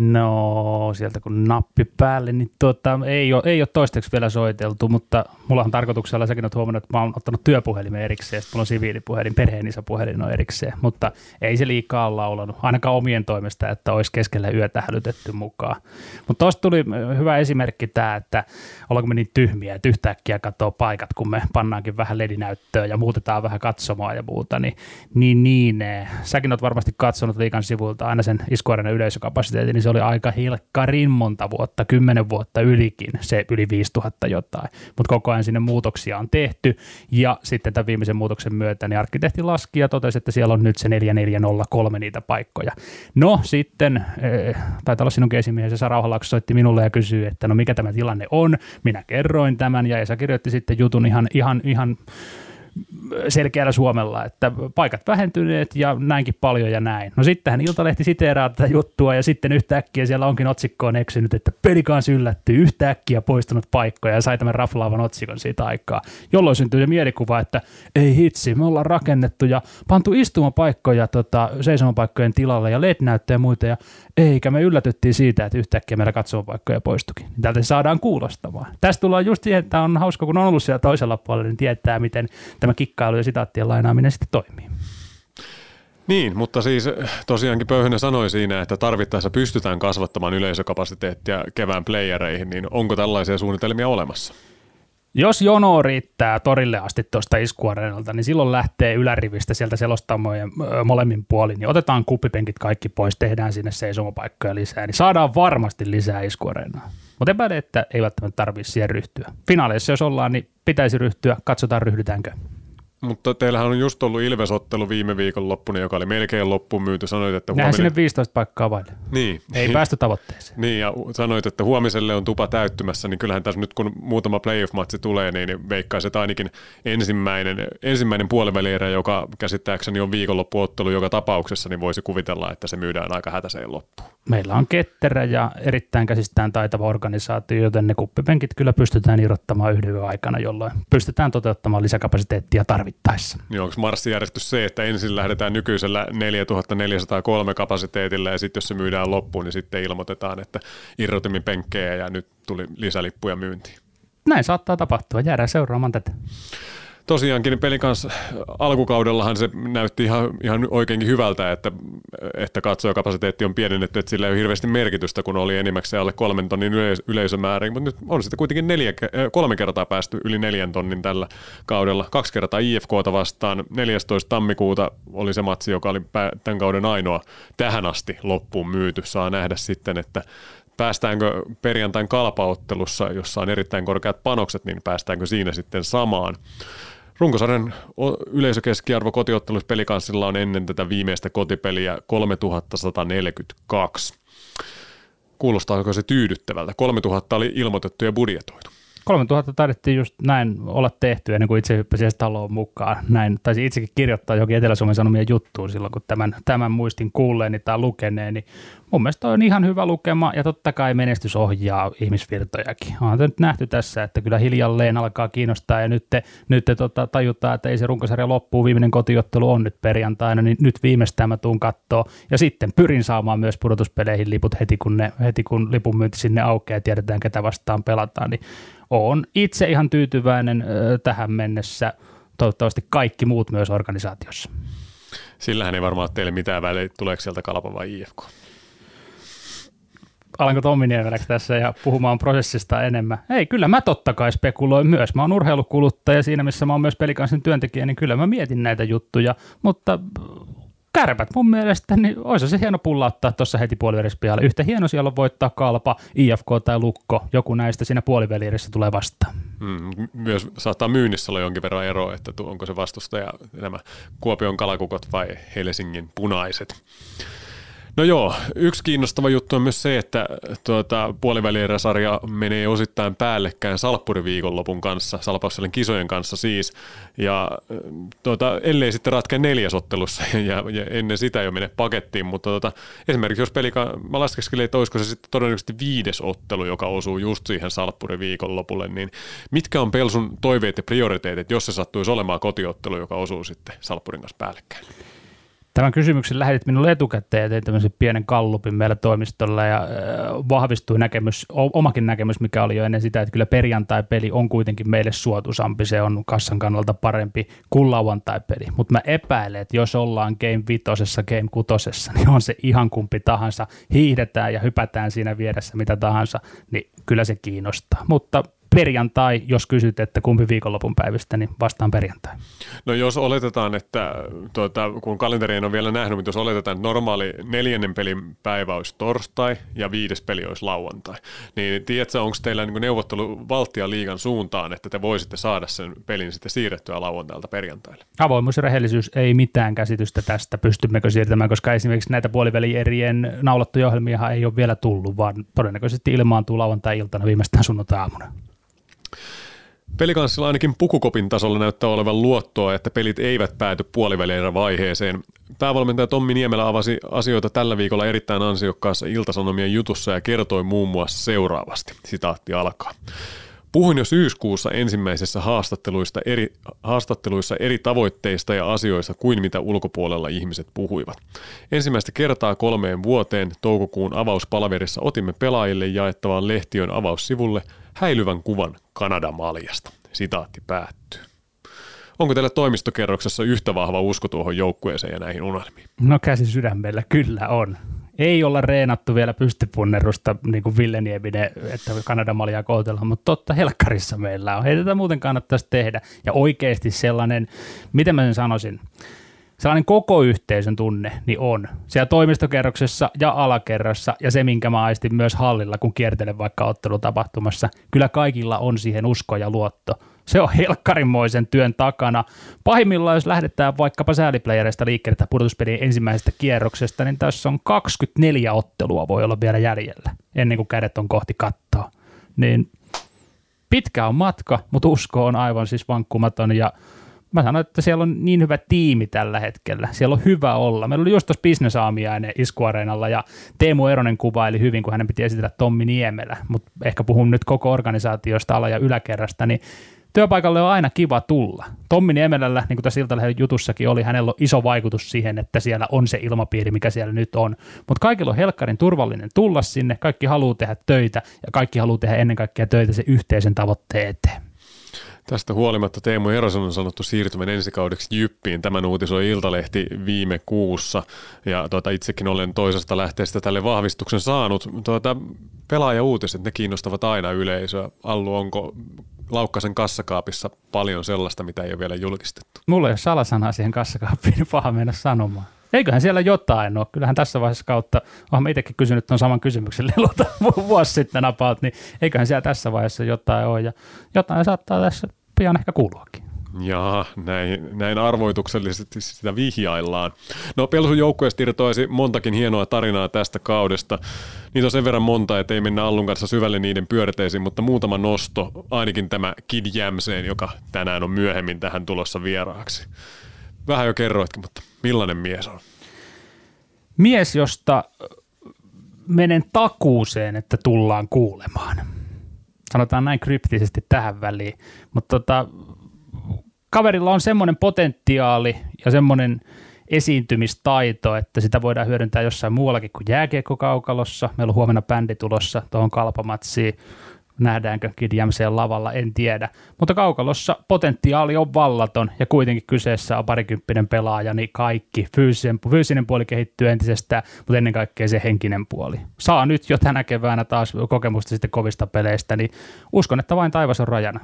No, sieltä kun nappi päälle, niin tuota, ei, ole, ei ole toistaiseksi vielä soiteltu, mutta mulla on tarkoituksella, säkin olet huomannut, että mä oon ottanut työpuhelimen erikseen, sitten mulla on siviilipuhelin, perheen puhelin on erikseen, mutta ei se liikaa ole laulanut, ainakaan omien toimesta, että olisi keskellä yötä hälytetty mukaan. Mutta tuosta tuli hyvä esimerkki tämä, että ollaanko me niin tyhmiä, että yhtäkkiä katsoo paikat, kun me pannaankin vähän ledinäyttöä ja muutetaan vähän katsomaa ja muuta, niin, niin, niin säkin olet varmasti katsonut liikan sivuilta aina sen iskuarenen yleisökapasiteetin, niin se oli aika hilkkarin monta vuotta, kymmenen vuotta ylikin, se yli 5000 jotain, mutta koko ajan sinne muutoksia on tehty ja sitten tämän viimeisen muutoksen myötä niin arkkitehti laski ja totesi, että siellä on nyt se 4403 niitä paikkoja. No sitten, äh, taitaa olla sinunkin esimies, Esa Rauhalakso soitti minulle ja kysyi, että no mikä tämä tilanne on, minä kerroin tämän ja Esa kirjoitti sitten jutun ihan, ihan, ihan selkeällä suomella, että paikat vähentyneet ja näinkin paljon ja näin. No sittenhän Iltalehti siteeraa tätä juttua ja sitten yhtäkkiä siellä onkin otsikkoon eksynyt, että pelikaans yllättyy yhtäkkiä poistunut paikkoja ja sai tämän raflaavan otsikon siitä aikaa, jolloin syntyy se mielikuva, että ei hitsi, me ollaan rakennettu ja pantu istumapaikkoja tota, seisomapaikkojen tilalle ja LED-näyttöjä ja muita ja eikä me yllätyttiin siitä, että yhtäkkiä meillä katsomapaikkoja poistukin. Niin täältä saadaan kuulostamaan. Tästä tullaan just siihen, että on hauska, kun on ollut siellä toisella puolella, niin tietää, miten tämä kikkailu ja sitaattien lainaaminen sitten toimii. Niin, mutta siis tosiaankin Pöyhönen sanoi siinä, että tarvittaessa pystytään kasvattamaan yleisökapasiteettia kevään playereihin, niin onko tällaisia suunnitelmia olemassa? Jos jono riittää torille asti tuosta iskuareenalta, niin silloin lähtee ylärivistä sieltä selostamojen molemmin puolin, niin otetaan kuppipenkit kaikki pois, tehdään sinne seisomapaikkoja lisää, niin saadaan varmasti lisää iskuareenaa. Mutta epäile, että ei välttämättä tarvitse siihen ryhtyä. Finaaleissa jos ollaan, niin pitäisi ryhtyä, katsotaan ryhdytäänkö. Mutta teillähän on just ollut Ilvesottelu viime viikon loppuna, joka oli melkein loppuun myyty. Sanoit, että huominen... sinne 15 paikkaa vaille. Niin. Ei päästy tavoitteeseen. Niin, ja sanoit, että huomiselle on tupa täyttymässä, niin kyllähän tässä nyt kun muutama playoff-matsi tulee, niin veikkaisin, että ainakin ensimmäinen, ensimmäinen puolivälierä, joka käsittääkseni on viikonloppuottelu joka tapauksessa, niin voisi kuvitella, että se myydään aika hätäiseen loppuun. Meillä on ketterä ja erittäin käsistään taitava organisaatio, joten ne kuppipenkit kyllä pystytään irrottamaan yhden aikana, jolloin pystytään toteuttamaan lisäkapasiteettia tarvitaan tarvittaessa. Niin onko marssijärjestys se, että ensin lähdetään nykyisellä 4403 kapasiteetilla ja sitten jos se myydään loppuun, niin sitten ilmoitetaan, että irrotimin penkkejä ja nyt tuli lisälippuja myyntiin. Näin saattaa tapahtua. Jäädään seuraamaan tätä tosiaankin pelin kanssa alkukaudellahan se näytti ihan, ihan oikeinkin hyvältä, että, että katsojakapasiteetti on pienennetty, että sillä ei ole hirveästi merkitystä, kun oli enimmäkseen alle kolmen tonnin yleis- yleisömäärin, mutta nyt on sitten kuitenkin neljä, kolme kertaa päästy yli neljän tonnin tällä kaudella. Kaksi kertaa IFKta vastaan, 14. tammikuuta oli se matsi, joka oli tämän kauden ainoa tähän asti loppuun myyty. Saa nähdä sitten, että päästäänkö perjantain kalpaottelussa, jossa on erittäin korkeat panokset, niin päästäänkö siinä sitten samaan. Runkosarjan yleisökeskiarvo kotiottelussa pelikanssilla on ennen tätä viimeistä kotipeliä 3142. Kuulostaako se tyydyttävältä? 3000 oli ilmoitettu ja budjetoitu. 3000 taidettiin just näin olla tehty ennen kuin itse hyppäsin taloon mukaan. Näin taisi itsekin kirjoittaa jokin Etelä-Suomen Sanomien juttuun silloin, kun tämän, tämän muistin kuulleeni tai lukeneen, niin mun mielestä on ihan hyvä lukema ja totta kai menestys ohjaa ihmisvirtojakin. On nyt nähty tässä, että kyllä hiljalleen alkaa kiinnostaa ja nyt, te, nyt te tota, tajutaan, että ei se runkosarja loppuu, viimeinen kotiottelu on nyt perjantaina, niin nyt viimeistään mä tuun kattoo ja sitten pyrin saamaan myös pudotuspeleihin liput heti kun, ne, heti kun lipun myynti sinne aukeaa ja tiedetään ketä vastaan pelataan, niin on itse ihan tyytyväinen tähän mennessä – toivottavasti kaikki muut myös organisaatiossa. Sillähän ei varmaan ole teille mitään väliä, tuleeko sieltä Kalpa vai IFK. Alanko Tommi Niemeläksi tässä ja puhumaan prosessista enemmän? Ei, kyllä mä totta kai spekuloin myös. Mä oon urheilukuluttaja siinä, missä mä oon myös pelikansin työntekijä, niin kyllä mä mietin näitä juttuja, mutta kärpät mun mielestä, niin olisi se hieno pullauttaa tuossa heti puolivälirispihalle. Yhtä hieno siellä on voittaa kalpa, IFK tai Lukko, joku näistä siinä puolivälirissä tulee vastaan. Mm, myös saattaa myynnissä olla jonkin verran eroa, että onko se vastustaja nämä Kuopion kalakukot vai Helsingin punaiset. No joo, yksi kiinnostava juttu on myös se, että tuota, puolivälieräsarja menee osittain päällekkäin Salppuriviikonlopun kanssa, Salpausselin kisojen kanssa siis, ja tuota, ellei sitten ratke neljäsottelussa [LAUGHS] ja, ja ennen sitä jo mene pakettiin, mutta tuota, esimerkiksi jos pelika, mä laskeskelin, että olisiko se sitten todennäköisesti viides ottelu, joka osuu just siihen Salppuriviikonlopulle, niin mitkä on Pelsun toiveet ja prioriteetit, jos se sattuisi olemaan kotiottelu, joka osuu sitten Salppurin kanssa päällekkäin? Tämän kysymyksen lähetit minulle etukäteen ja tein tämmöisen pienen kallupin meillä toimistolla ja vahvistui näkemys, omakin näkemys, mikä oli jo ennen sitä, että kyllä perjantai-peli on kuitenkin meille suotuisampi, se on kassan kannalta parempi kuin lauantai-peli. Mutta mä epäilen, että jos ollaan game vitosessa, game kutosessa, [LAUGHS] niin on se ihan kumpi tahansa, hiihdetään ja hypätään siinä vieressä mitä tahansa, niin kyllä se kiinnostaa. Mutta perjantai, jos kysyt, että kumpi viikonlopun päivistä, niin vastaan perjantai. No jos oletetaan, että tuota, kun kalenteri on vielä nähnyt, mutta jos oletetaan, että normaali neljännen pelin päivä olisi torstai ja viides peli olisi lauantai, niin tiedätkö, onko teillä niin neuvottelu valtia liigan suuntaan, että te voisitte saada sen pelin sitten siirrettyä lauantailta perjantaille? Avoimuus ja rehellisyys ei mitään käsitystä tästä, pystymmekö siirtämään, koska esimerkiksi näitä puolivälierien naulattuja ohjelmia ei ole vielä tullut, vaan todennäköisesti ilmaantuu lauantai-iltana viimeistään sunnuntai-aamuna. Pelikanssilla ainakin pukukopin tasolla näyttää olevan luottoa, että pelit eivät pääty puolivälierä vaiheeseen. Päävalmentaja Tommi Niemelä avasi asioita tällä viikolla erittäin ansiokkaassa iltasanomien jutussa ja kertoi muun muassa seuraavasti. Sitaatti alkaa. Puhuin jo syyskuussa ensimmäisessä haastatteluissa eri, haastatteluissa eri tavoitteista ja asioista kuin mitä ulkopuolella ihmiset puhuivat. Ensimmäistä kertaa kolmeen vuoteen toukokuun avauspalaverissa otimme pelaajille jaettavaan lehtiön avaussivulle häilyvän kuvan Kanada-maljasta. Sitaatti päättyy. Onko teillä toimistokerroksessa yhtä vahva usko tuohon joukkueeseen ja näihin unelmiin? No käsi sydämellä kyllä on ei olla reenattu vielä pystypunnerusta, niin kuin Ville Nieminen, että Kanadan maljaa koutellaan, mutta totta helkkarissa meillä on. Hei, tätä muuten kannattaisi tehdä. Ja oikeasti sellainen, miten mä sen sanoisin, sellainen koko yhteisön tunne niin on. Siellä toimistokerroksessa ja alakerrassa ja se, minkä mä aistin myös hallilla, kun kiertelen vaikka ottelutapahtumassa. Kyllä kaikilla on siihen usko ja luotto. Se on helkkarinmoisen työn takana. Pahimmillaan, jos lähdetään vaikkapa sääliplayereista liikkeelle tai ensimmäisestä kierroksesta, niin tässä on 24 ottelua voi olla vielä jäljellä, ennen kuin kädet on kohti kattoa. Niin pitkä on matka, mutta usko on aivan siis vankkumaton ja mä sanon, että siellä on niin hyvä tiimi tällä hetkellä. Siellä on hyvä olla. Meillä oli just tuossa bisnesaamiainen iskuareenalla ja Teemu Eronen kuvaili hyvin, kun hänen piti esitellä Tommi Niemelä, mutta ehkä puhun nyt koko organisaatiosta ala- ja yläkerrasta, niin työpaikalle on aina kiva tulla. Tommi Niemelällä, niin kuin tässä Iltalehden jutussakin oli, hänellä on iso vaikutus siihen, että siellä on se ilmapiiri, mikä siellä nyt on. Mutta kaikilla on helkkarin turvallinen tulla sinne, kaikki haluaa tehdä töitä ja kaikki haluaa tehdä ennen kaikkea töitä se yhteisen tavoitteen eteen. Tästä huolimatta Teemu Erosen on sanottu siirtymän ensikaudeksi Jyppiin. Tämän uutisoi Iltalehti viime kuussa ja tuota, itsekin olen toisesta lähteestä tälle vahvistuksen saanut. Tuota, pelaaja-uutiset, ne kiinnostavat aina yleisöä. Allu, onko Laukkasen kassakaapissa paljon sellaista, mitä ei ole vielä julkistettu? Mulla ei ole salasanaa siihen kassakaappiin, niin paha mennä sanomaan. Eiköhän siellä jotain ole. Kyllähän tässä vaiheessa kautta, olen itsekin kysynyt tuon saman kysymyksen lelulta [LAUGHS] vuosi sitten napaut, niin eiköhän siellä tässä vaiheessa jotain ole. Ja jotain saattaa tässä pian ehkä kuuluakin. Jaa, näin, näin arvoituksellisesti sitä vihjaillaan. No Pelsun joukkueesta irtoisi montakin hienoa tarinaa tästä kaudesta. Niitä on sen verran monta, että ei mennä Allun kanssa syvälle niiden pyörteisiin, mutta muutama nosto, ainakin tämä Kid Jämseen, joka tänään on myöhemmin tähän tulossa vieraaksi. Vähän jo kerroitkin, mutta millainen mies on? Mies, josta menen takuuseen, että tullaan kuulemaan. Sanotaan näin kryptisesti tähän väliin. Mutta tota, kaverilla on semmoinen potentiaali ja semmoinen esiintymistaito, että sitä voidaan hyödyntää jossain muuallakin kuin jääkiekkokaukalossa. Meillä on huomenna bändi tulossa tuohon kalpamatsiin. Nähdäänkö Kid Jamseen lavalla, en tiedä. Mutta kaukalossa potentiaali on vallaton ja kuitenkin kyseessä on parikymppinen pelaaja, niin kaikki fyysinen, fyysinen puoli kehittyy entisestään, mutta ennen kaikkea se henkinen puoli. Saa nyt jo tänä keväänä taas kokemusta sitten kovista peleistä, niin uskon, että vain taivas on rajana.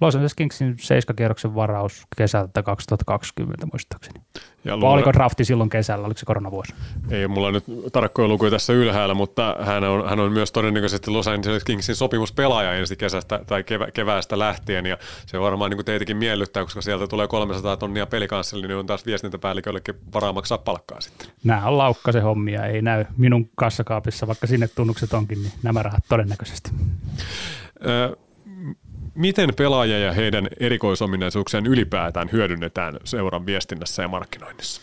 Los Angeles Kingsin seiskakierroksen varaus kesältä 2020 muistaakseni. Ja Vai oliko drafti silloin kesällä, oliko se koronavuosi? Ei mulla nyt tarkkoja lukuja tässä ylhäällä, mutta hän on, hän on myös todennäköisesti Los Angeles Kingsin sopimuspelaaja ensi kesästä tai kevä, keväästä lähtien ja se varmaan niin kuin teitäkin miellyttää, koska sieltä tulee 300 tonnia pelikansselin, niin on taas viestintäpäälliköllekin varaa maksaa palkkaa sitten. Nämä on laukkasen hommia, ei näy minun kassakaapissa, vaikka sinne tunnukset onkin, niin nämä rahat todennäköisesti. Miten pelaajia ja heidän erikoisominaisuuksien ylipäätään hyödynnetään seuran viestinnässä ja markkinoinnissa?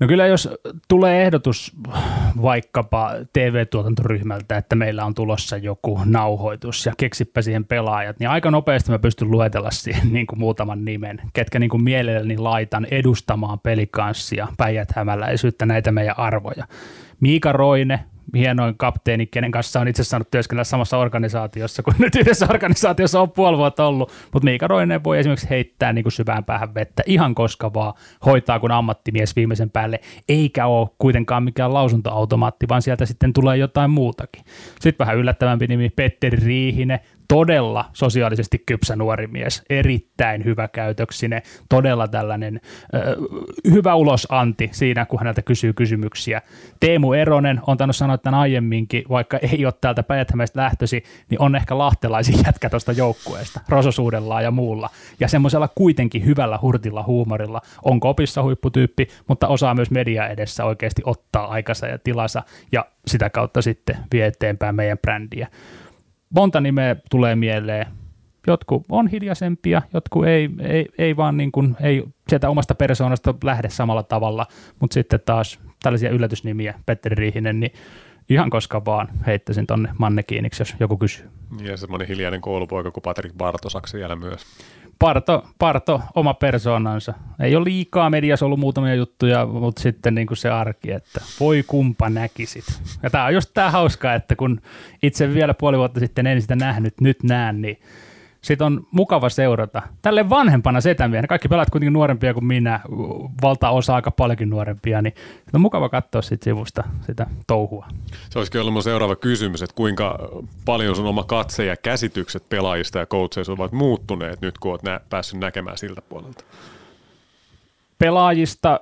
No kyllä jos tulee ehdotus vaikkapa TV-tuotantoryhmältä, että meillä on tulossa joku nauhoitus ja keksipä siihen pelaajat, niin aika nopeasti mä pystyn luetella siihen niin kuin muutaman nimen, ketkä niin kuin mielelläni laitan edustamaan pelikanssia, päijät-hämäläisyyttä, näitä meidän arvoja. Miika Roine, hienoin kapteeni, kenen kanssa on itse saanut työskennellä samassa organisaatiossa, kun nyt yhdessä organisaatiossa on puoli vuotta ollut, mutta Miika Roinen voi esimerkiksi heittää niin kuin syvään päähän vettä ihan koska vaan hoitaa kuin ammattimies viimeisen päälle, eikä ole kuitenkaan mikään lausuntoautomaatti, vaan sieltä sitten tulee jotain muutakin. Sitten vähän yllättävämpi nimi Petteri Riihinen, todella sosiaalisesti kypsä nuori mies, erittäin hyvä käytöksinen, todella tällainen ö, hyvä ulosanti siinä, kun häneltä kysyy kysymyksiä. Teemu Eronen on tainnut sanoa tämän aiemminkin, vaikka ei ole täältä päijät lähtösi, niin on ehkä lahtelaisin jätkä tuosta joukkueesta, rososuudellaan ja muulla. Ja semmoisella kuitenkin hyvällä hurtilla huumorilla. On kopissa huipputyyppi, mutta osaa myös media edessä oikeasti ottaa aikansa ja tilansa ja sitä kautta sitten vie eteenpäin meidän brändiä monta nimeä tulee mieleen. Jotkut on hiljaisempia, jotkut ei, ei, ei vaan niin kuin, ei sieltä omasta persoonasta lähde samalla tavalla, mutta sitten taas tällaisia yllätysnimiä, Petteri Riihinen, niin ihan koska vaan heittäisin tonne mannekiiniksi, jos joku kysyy. Ja semmoinen hiljainen koulupoika kuin Patrick Bartosaksi siellä myös. Parto, Parto, oma persoonansa. Ei ole liikaa mediassa ollut muutamia juttuja, mutta sitten niin kuin se arki, että voi kumpa näkisit. Ja tämä on just tämä hauskaa, että kun itse vielä puoli vuotta sitten en sitä nähnyt, nyt näen, niin sit on mukava seurata. Tälle vanhempana setämiehenä, kaikki pelaat kuitenkin nuorempia kuin minä, valtaosa aika paljonkin nuorempia, niin on mukava katsoa sit sivusta sitä touhua. Se olisikin ollut seuraava kysymys, että kuinka paljon sun oma katse ja käsitykset pelaajista ja coacheista ovat muuttuneet nyt, kun olet nä- päässyt näkemään siltä puolelta? Pelaajista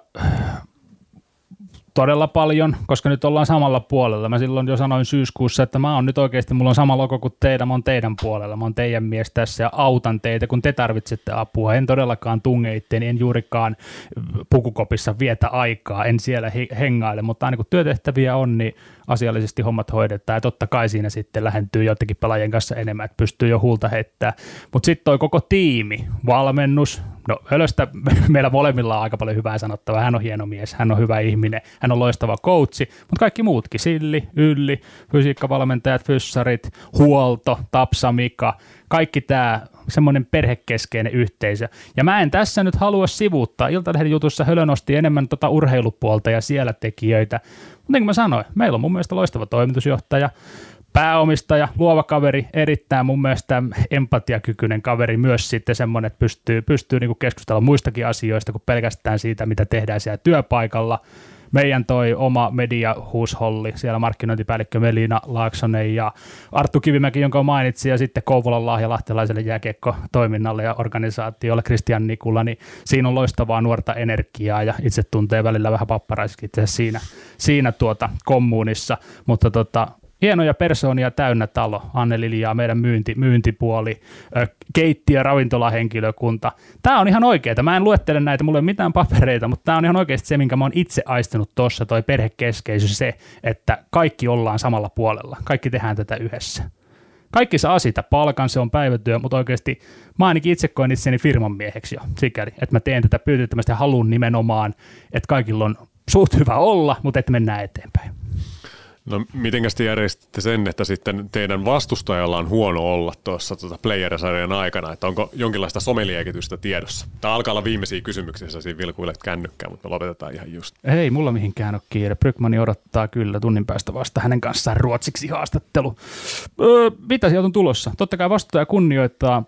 todella paljon, koska nyt ollaan samalla puolella. Mä silloin jo sanoin syyskuussa, että mä oon nyt oikeasti, mulla on sama logo kuin teidän, mä oon teidän puolella, mä oon teidän mies tässä ja autan teitä, kun te tarvitsette apua. En todellakaan tunge itteeni, en juurikaan pukukopissa vietä aikaa, en siellä hengaile, mutta aina kun työtehtäviä on, niin asiallisesti hommat hoidetaan ja totta kai siinä sitten lähentyy jotenkin pelaajien kanssa enemmän, että pystyy jo huulta heittää. Mutta sitten toi koko tiimi, valmennus, no Hölöstä [LAUGHS] meillä molemmilla on aika paljon hyvää sanottavaa, hän on hieno mies, hän on hyvä ihminen, hän on loistava coachi, mutta kaikki muutkin, Silli, Ylli, fysiikkavalmentajat, fyssarit, huolto, Tapsa, Mika, kaikki tämä semmoinen perhekeskeinen yhteisö. Ja mä en tässä nyt halua sivuuttaa. Iltalehden jutussa Hölö nosti enemmän tota urheilupuolta ja siellä tekijöitä. Niin kuin mä sanoin, meillä on mun mielestä loistava toimitusjohtaja, pääomistaja, luova kaveri, erittäin mun mielestä empatiakykyinen kaveri, myös sitten semmoinen, että pystyy, pystyy niin keskustella muistakin asioista kuin pelkästään siitä, mitä tehdään siellä työpaikalla – meidän toi oma mediahuusholli, siellä markkinointipäällikkö Melina Laaksonen ja Arttu Kivimäki, jonka mainitsin, ja sitten Kouvolan lahja lahtelaiselle jääkiekko-toiminnalle ja organisaatiolle Kristian Nikula, niin siinä on loistavaa nuorta energiaa ja itse tuntee välillä vähän papparaisikin itse siinä, siinä tuota kommunissa, mutta tota, hienoja persoonia täynnä talo, Anne Liljaa, meidän myynti, myyntipuoli, keitti- ja ravintolahenkilökunta. Tämä on ihan oikeaa. Mä en luettele näitä, mulla ei ole mitään papereita, mutta tämä on ihan oikeasti se, minkä mä oon itse aistinut tuossa, toi perhekeskeisyys, se, että kaikki ollaan samalla puolella. Kaikki tehdään tätä yhdessä. Kaikki saa sitä palkan, se on päivätyö, mutta oikeasti mä ainakin itse koen itseni firman mieheksi jo sikäli, että mä teen tätä pyyteettömästi ja haluan nimenomaan, että kaikilla on suht hyvä olla, mutta että mennään eteenpäin. No mitenkäs te järjestitte sen, että sitten teidän vastustajalla on huono olla tuossa tuota playerisarjan aikana, että onko jonkinlaista someliekitystä tiedossa? Tämä alkaa olla viimeisiä kysymyksiä, sä siinä vilkuilet kännykkää, mutta me lopetetaan ihan just. Ei mulla mihinkään ole kiire. Brygmani odottaa kyllä tunnin päästä vasta hänen kanssaan ruotsiksi haastattelu. Öö, mitä sieltä on tulossa? Totta kai vastustaja kunnioittaa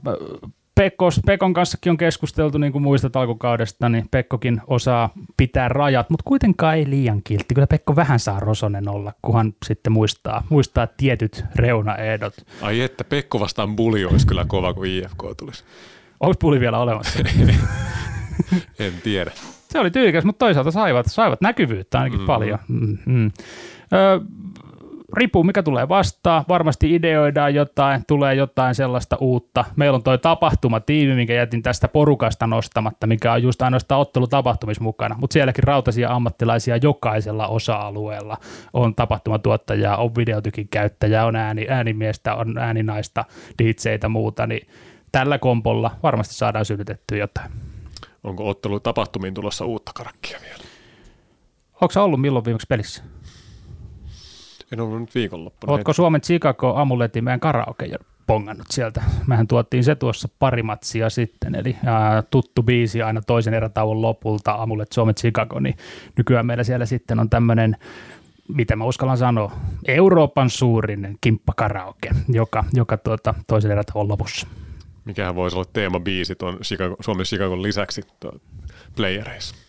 Pekkos, Pekon kanssakin on keskusteltu, niin kuin muistat alkukaudesta, niin Pekkokin osaa pitää rajat, mutta kuitenkaan ei liian kiltti. Kyllä Pekko vähän saa rosonen olla, kunhan sitten muistaa, muistaa tietyt reunaehdot. Ai että Pekko vastaan Buli olisi kyllä kova, kun IFK tulisi. Onko Buli vielä olemassa? [LAUGHS] en tiedä. Se oli tyylikäs, mutta toisaalta saivat, saivat näkyvyyttä ainakin mm-hmm. paljon. Mm-hmm. Öö, riippuu mikä tulee vastaan, varmasti ideoidaan jotain, tulee jotain sellaista uutta. Meillä on toi tapahtumatiimi, minkä jätin tästä porukasta nostamatta, mikä on just ainoastaan ottelutapahtumis mukana, mutta sielläkin rautaisia ammattilaisia jokaisella osa-alueella. On tapahtumatuottajaa, on videotykin käyttäjää, on ääni, äänimiestä, on ääninaista, DJtä muuta, niin tällä kompolla varmasti saadaan sytytettyä jotain. Onko ottelu tapahtumiin tulossa uutta karakkia vielä? Onko ollut milloin viimeksi pelissä? En ollut nyt viikonloppuna. Oletko Suomen Chicago amuletin meidän karaoke pongannut sieltä? Mehän tuottiin se tuossa pari matsia sitten, eli ää, tuttu biisi aina toisen erätauon lopulta, Amulet Suomen Chicago, niin nykyään meillä siellä sitten on tämmöinen mitä mä uskallan sanoa, Euroopan suurin kimppakaraoke, joka, joka tuota, toisen erätauon lopussa. Mikähän voisi olla teemabiisi tuon Chicago, Suomen Chicagon lisäksi playereissa?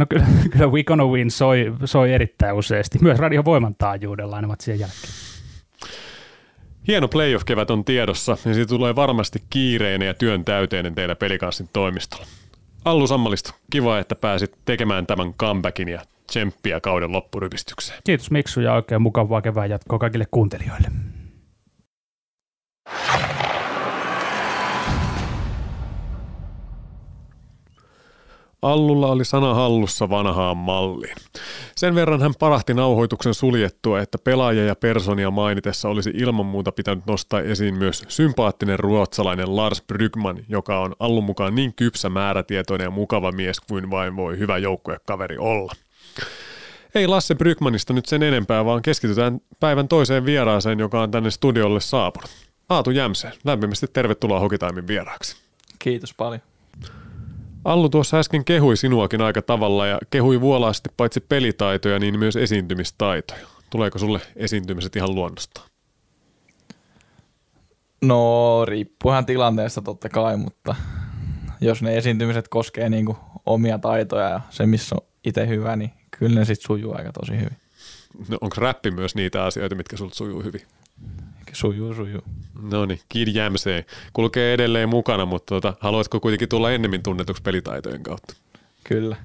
No kyllä, [LAUGHS] kyllä We Gonna Win soi, soi erittäin useasti, myös radiovoiman taajuudella aina siihen jälkeen. Hieno playoff-kevät on tiedossa ja siitä tulee varmasti kiireinen ja työn täyteinen teillä pelikanssin toimistolla. Allu Sammalisto, kiva, että pääsit tekemään tämän comebackin ja tsemppiä kauden loppurypistykseen. Kiitos Miksu ja oikein mukavaa kevään jatkoa kaikille kuuntelijoille. Allulla oli sana hallussa vanhaan malliin. Sen verran hän parahti nauhoituksen suljettua, että pelaaja ja personia mainitessa olisi ilman muuta pitänyt nostaa esiin myös sympaattinen ruotsalainen Lars Brygman, joka on Allun mukaan niin kypsä, määrätietoinen ja mukava mies kuin vain voi hyvä joukkuekaveri olla. Ei Lasse Brygmanista nyt sen enempää, vaan keskitytään päivän toiseen vieraaseen, joka on tänne studiolle saapunut. Aatu Jämse, lämpimästi tervetuloa Hokitaimin vieraaksi. Kiitos paljon. Allu tuossa äsken kehui sinuakin aika tavalla ja kehui vuolaasti paitsi pelitaitoja, niin myös esiintymistaitoja. Tuleeko sulle esiintymiset ihan luonnosta? No riippuuhan tilanteesta totta kai, mutta jos ne esiintymiset koskee niin kuin omia taitoja ja se, missä on itse hyvä, niin kyllä ne sitten sujuu aika tosi hyvin. No onko räppi myös niitä asioita, mitkä sulta sujuu hyvin? Sujuu, sujuu. No niin, Kid Jämsee. Kulkee edelleen mukana, mutta tuota, haluatko kuitenkin tulla ennemmin tunnetuksi pelitaitojen kautta? Kyllä.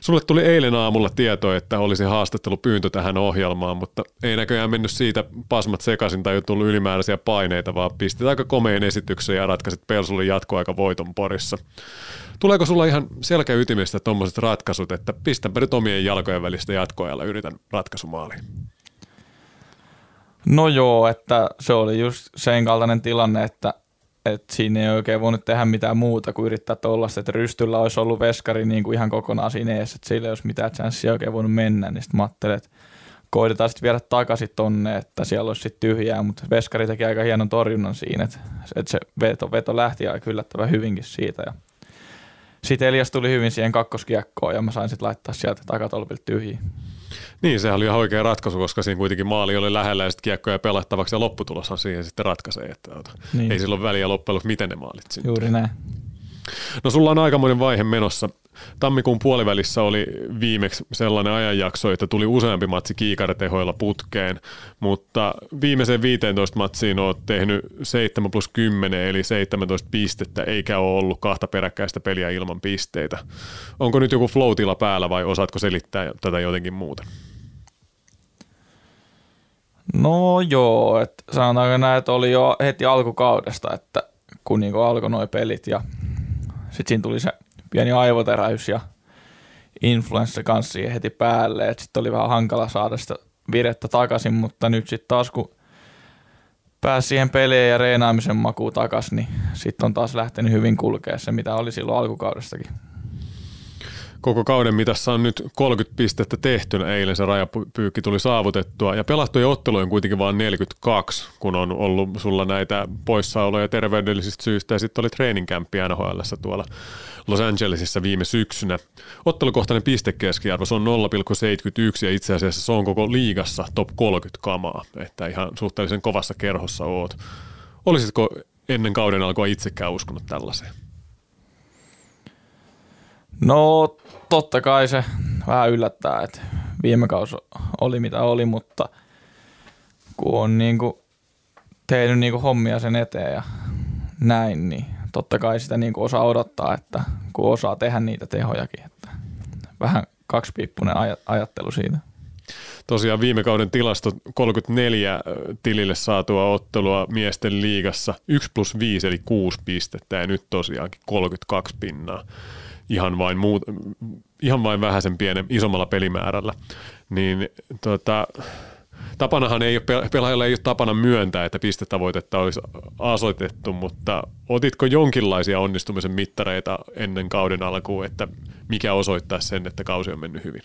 Sulle tuli eilen aamulla tieto, että olisi haastattelupyyntö tähän ohjelmaan, mutta ei näköjään mennyt siitä pasmat sekaisin tai tullut ylimääräisiä paineita, vaan pistit aika komeen esityksen ja ratkaisit Pelsulle jatkoaika voiton porissa. Tuleeko sulla ihan selkeä ytimestä tuommoiset ratkaisut, että pistänpä nyt omien jalkojen välistä jatkoajalla yritän ratkaisumaaliin? No joo, että se oli just sen kaltainen tilanne, että, että siinä ei oikein voinut tehdä mitään muuta kuin yrittää tuollaista, että rystyllä olisi ollut veskari niin kuin ihan kokonaan siinä eessä, että sillä ei olisi mitään chanssiä oikein voinut mennä, niin sitten mä ajattelin, että koitetaan sitten viedä takaisin tonne, että siellä olisi sitten tyhjää, mutta veskari teki aika hienon torjunnan siinä, että, että se veto, veto lähti aika yllättävän hyvinkin siitä ja sitten Elias tuli hyvin siihen kakkoskiekkoon ja mä sain sitten laittaa sieltä takatolpilta tyhjiä. Niin, sehän oli ihan oikea ratkaisu, koska siinä kuitenkin maali oli lähellä ja sitten kiekkoja pelattavaksi ja lopputuloshan siihen sitten ratkaisee. Että niin. Ei silloin väliä loppujen miten ne maalit sinne. Juuri näin. No sulla on aikamoinen vaihe menossa. Tammikuun puolivälissä oli viimeksi sellainen ajanjakso, että tuli useampi matsi kiikaratehoilla putkeen, mutta viimeiseen 15 matsiin olet tehnyt 7 plus 10 eli 17 pistettä, eikä ole ollut kahta peräkkäistä peliä ilman pisteitä. Onko nyt joku flow päällä vai osaatko selittää tätä jotenkin muuten? No joo, että sanotaanko näin, että oli jo heti alkukaudesta, että kun niin alkoi nuo pelit ja sitten siinä tuli se pieni aivoteräys ja influenssa kanssa siihen heti päälle, että sitten oli vähän hankala saada sitä virettä takaisin, mutta nyt sitten taas kun pääsi siihen peleen ja reenaamisen makuun takaisin, niin sitten on taas lähtenyt hyvin kulkea se, mitä oli silloin alkukaudestakin. Koko kauden mitassa on nyt 30 pistettä tehtynä. Eilen se rajapyykki tuli saavutettua ja pelattuja otteluja on kuitenkin vain 42, kun on ollut sulla näitä poissaoloja terveydellisistä syistä ja sitten oli treeninkämppi nhl tuolla Los Angelesissa viime syksynä. Ottelukohtainen pistekeskiarvo se on 0,71 ja itse asiassa se on koko liigassa top 30 kamaa, että ihan suhteellisen kovassa kerhossa oot. Olisitko ennen kauden alkua itsekään uskonut tällaiseen? No totta kai se vähän yllättää, että viime kausi oli mitä oli, mutta kun on niinku tehnyt niinku hommia sen eteen ja näin, niin totta kai sitä niinku osaa odottaa, että kun osaa tehdä niitä tehojakin, että vähän kaksipiippunen aj- ajattelu siitä. Tosiaan viime kauden tilasto 34 tilille saatua ottelua miesten liigassa 1 plus 5 eli 6 pistettä ja nyt tosiaankin 32 pinnaa ihan vain, muut, ihan vain vähäisen pienen, isommalla pelimäärällä. Niin tota, tapanahan ei ole, pelaajalla ei ole tapana myöntää, että pistetavoitetta olisi asoitettu, mutta otitko jonkinlaisia onnistumisen mittareita ennen kauden alkuun, että mikä osoittaa sen, että kausi on mennyt hyvin?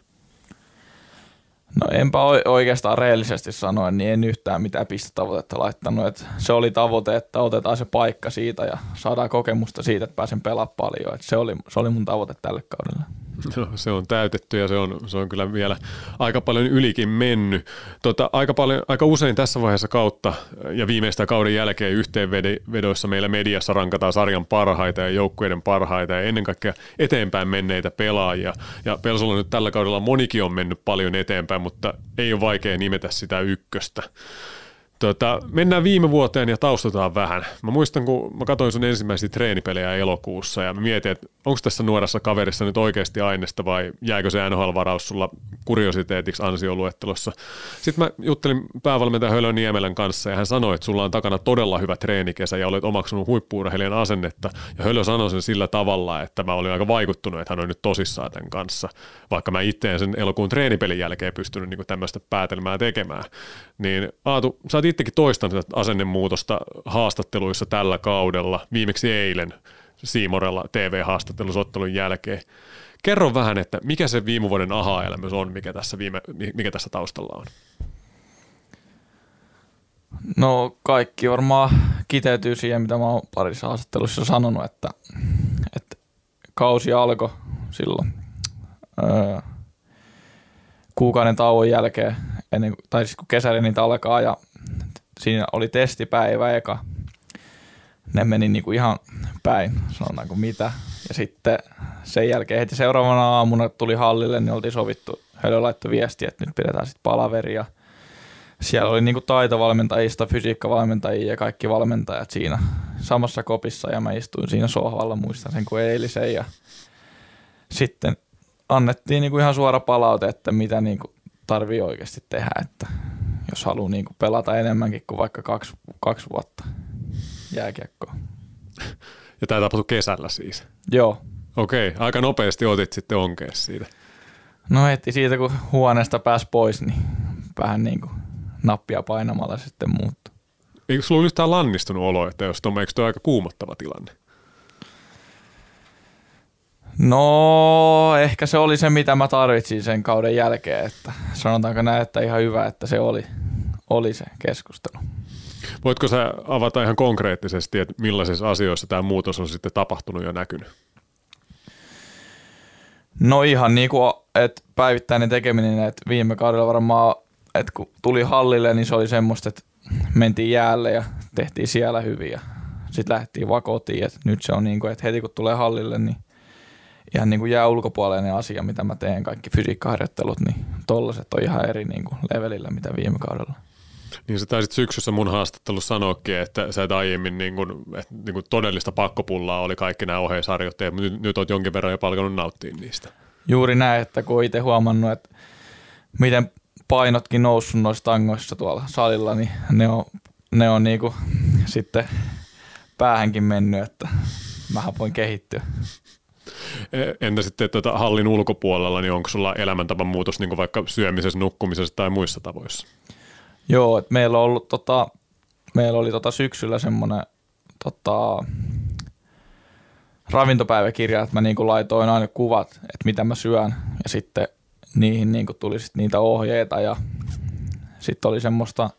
No enpä oikeastaan rehellisesti sanoen, niin en yhtään mitään pistetavoitetta laittanut. Et se oli tavoite, että otetaan se paikka siitä ja saadaan kokemusta siitä, että pääsen pelaamaan paljon. Et se, oli, se oli mun tavoite tälle kaudelle. No, se on täytetty ja se on, se on kyllä vielä aika paljon ylikin mennyt. Tota, aika, paljon, aika usein tässä vaiheessa kautta ja viimeistä kauden jälkeen yhteenvedoissa meillä mediassa rankataan sarjan parhaita ja joukkueiden parhaita ja ennen kaikkea eteenpäin menneitä pelaajia. Ja Pelsolla nyt tällä kaudella monikin on mennyt paljon eteenpäin, mutta ei ole vaikea nimetä sitä ykköstä. Tota, mennään viime vuoteen ja taustataan vähän. Mä muistan, kun mä katsoin sun ensimmäisiä treenipelejä elokuussa ja mä mietin, että onko tässä nuoressa kaverissa nyt oikeasti aineesta vai jääkö se NHL-varaus sulla kuriositeetiksi ansioluettelossa. Sitten mä juttelin päävalmentaja Hölö Niemelän kanssa ja hän sanoi, että sulla on takana todella hyvä treenikesä ja olet omaksunut huippuurheilijan asennetta. Ja Hölö sanoi sen sillä tavalla, että mä olin aika vaikuttunut, että hän on nyt tosissaan tämän kanssa, vaikka mä itse sen elokuun treenipelin jälkeen pystynyt niin tämmöistä päätelmää tekemään. Niin Aatu, sä oot itsekin toistanut asennemuutosta haastatteluissa tällä kaudella, viimeksi eilen Siimorella TV-haastattelussa ottelun jälkeen. Kerro vähän, että mikä se viime vuoden aha-elämys on, mikä tässä, viime, mikä tässä taustalla on? No kaikki varmaan kiteytyy siihen, mitä mä oon parissa haastattelussa sanonut, että, että kausi alkoi silloin öö, kuukauden tauon jälkeen, ennen, tai siis kun kesärenit alkaa ja siinä oli testipäivä eka. Ne meni niinku ihan päin, sanotaanko mitä. Ja sitten sen jälkeen heti seuraavana aamuna tuli hallille, niin oltiin sovittu, Hölö laittoi viestiä, että nyt pidetään sitten palaveria. Siellä oli niinku taitovalmentajista, fysiikkavalmentajia ja kaikki valmentajat siinä samassa kopissa ja mä istuin siinä sohvalla, muistan sen kuin eilisen ja sitten annettiin niinku ihan suora palaute, että mitä niinku tarvii oikeasti tehdä, että jos haluaa niin kuin pelata enemmänkin kuin vaikka kaksi, kaksi vuotta jääkiekkoa. [LAUGHS] Ja tämä tapahtui kesällä siis? Joo. Okei, okay, aika nopeasti otit sitten onkees siitä. No heti siitä, kun huoneesta pääsi pois, niin vähän niin kuin nappia painamalla sitten muuttu. Eikö sulla yhtään lannistunut olo, että jos on, eikö tuo aika kuumottava tilanne? No, ehkä se oli se, mitä mä tarvitsin sen kauden jälkeen, että sanotaanko näin, että ihan hyvä, että se oli, oli se keskustelu. Voitko sä avata ihan konkreettisesti, että millaisissa asioissa tämä muutos on sitten tapahtunut ja näkynyt? No ihan niin kuin, että päivittäinen tekeminen, että viime kaudella varmaan, että kun tuli hallille, niin se oli semmoista, että mentiin jäälle ja tehtiin siellä hyvin ja sitten lähdettiin vaan kotiin. Että nyt se on niin kuin, että heti kun tulee hallille, niin ihan niin kuin jää ulkopuolinen asia, mitä mä teen, kaikki fysiikkaharjoittelut, niin tollaset on ihan eri niin kuin levelillä, mitä viime kaudella. Niin sä taisit syksyssä mun haastattelussa sanoakin, että sä et aiemmin niin kuin, että niin kuin todellista pakkopullaa oli kaikki nämä oheisharjoitteet, mutta nyt, nyt oot jonkin verran jo palkanut nauttia niistä. Juuri näin, että kun itse huomannut, että miten painotkin noussut noissa tangoissa tuolla salilla, niin ne on, ne on niin kuin sitten päähänkin mennyt, että mä voin kehittyä. E, entä sitten tuota hallin ulkopuolella, niin onko sulla elämäntavan muutos niin vaikka syömisessä, nukkumisessa tai muissa tavoissa? Joo, että meillä, on ollut, tota, meillä oli tota syksyllä semmoinen tota, ravintopäiväkirja, että mä niin kuin laitoin aina kuvat, että mitä mä syön ja sitten niihin niin kuin tuli sit niitä ohjeita ja sitten oli semmoista,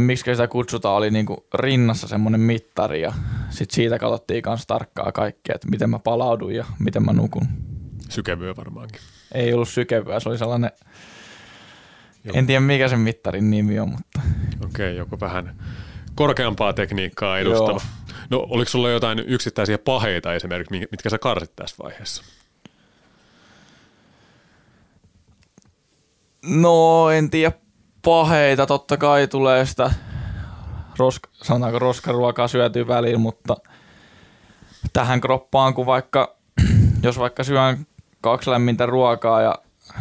miksi sitä kutsutaan, oli niin kuin rinnassa semmoinen mittari ja sitten siitä katsottiin myös tarkkaa kaikkea, että miten mä palaudun ja miten mä nukun. Sykevyö varmaankin. Ei ollut sykevyä, se oli sellainen, Joo. en tiedä mikä sen mittarin nimi on, mutta... Okei, okay, joku vähän korkeampaa tekniikkaa edustava. Joo. No oliko sulla jotain yksittäisiä paheita esimerkiksi, mitkä sä karsit tässä vaiheessa? No en tiedä paheita, totta kai tulee sitä roska, sanotaanko roskaruokaa syötyä väliin, mutta tähän kroppaan, kun vaikka, [CLEARS THROAT] jos vaikka syön kaksi lämmintä ruokaa ja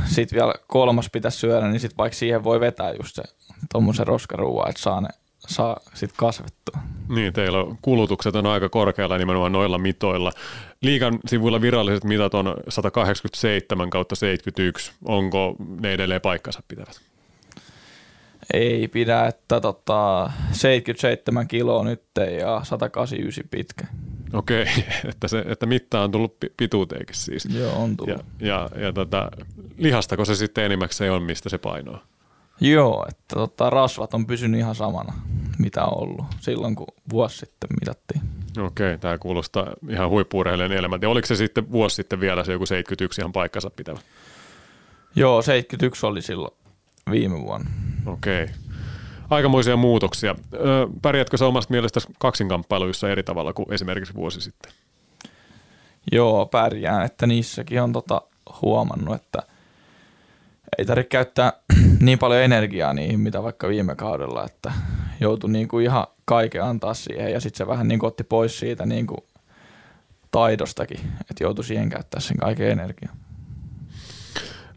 sitten vielä kolmas pitäisi syödä, niin sitten vaikka siihen voi vetää just se tuommoisen roskaruoan, että saa ne saa sitten kasvettua. Niin, teillä on kulutukset on aika korkealla nimenomaan noilla mitoilla. Liikan sivuilla viralliset mitat on 187 kautta 71. Onko ne edelleen paikkansa pitävät? Ei pidä, että tota, 77 kiloa nyt ja 189 pitkä. Okei, [LAUGHS] että, se, että mitta on tullut pituuteenkin siis. Joo, on tullut. Ja, ja, ja tota, lihastako se sitten enimmäkseen on, mistä se painoaa? Joo, että tota, rasvat on pysynyt ihan samana, mitä on ollut silloin, kun vuosi sitten mitattiin. Okei, tämä kuulostaa ihan huippuurheilijan elämältä. Oliko se sitten vuosi sitten vielä se joku 71 ihan paikkansa pitävä? Joo, 71 oli silloin viime vuonna. Okei. Aikamoisia muutoksia. Pärjätkö sä omasta mielestäsi kaksinkamppailuissa eri tavalla kuin esimerkiksi vuosi sitten? Joo, pärjään, että niissäkin on tota huomannut, että – ei tarvitse käyttää [CLEARS THROAT] niin paljon energiaa niihin, mitä vaikka viime kaudella, että joutui niin kuin ihan kaiken antaa siihen ja sitten se vähän niin kuin otti pois siitä niin kuin taidostakin, että joutui siihen käyttää sen kaiken energiaa.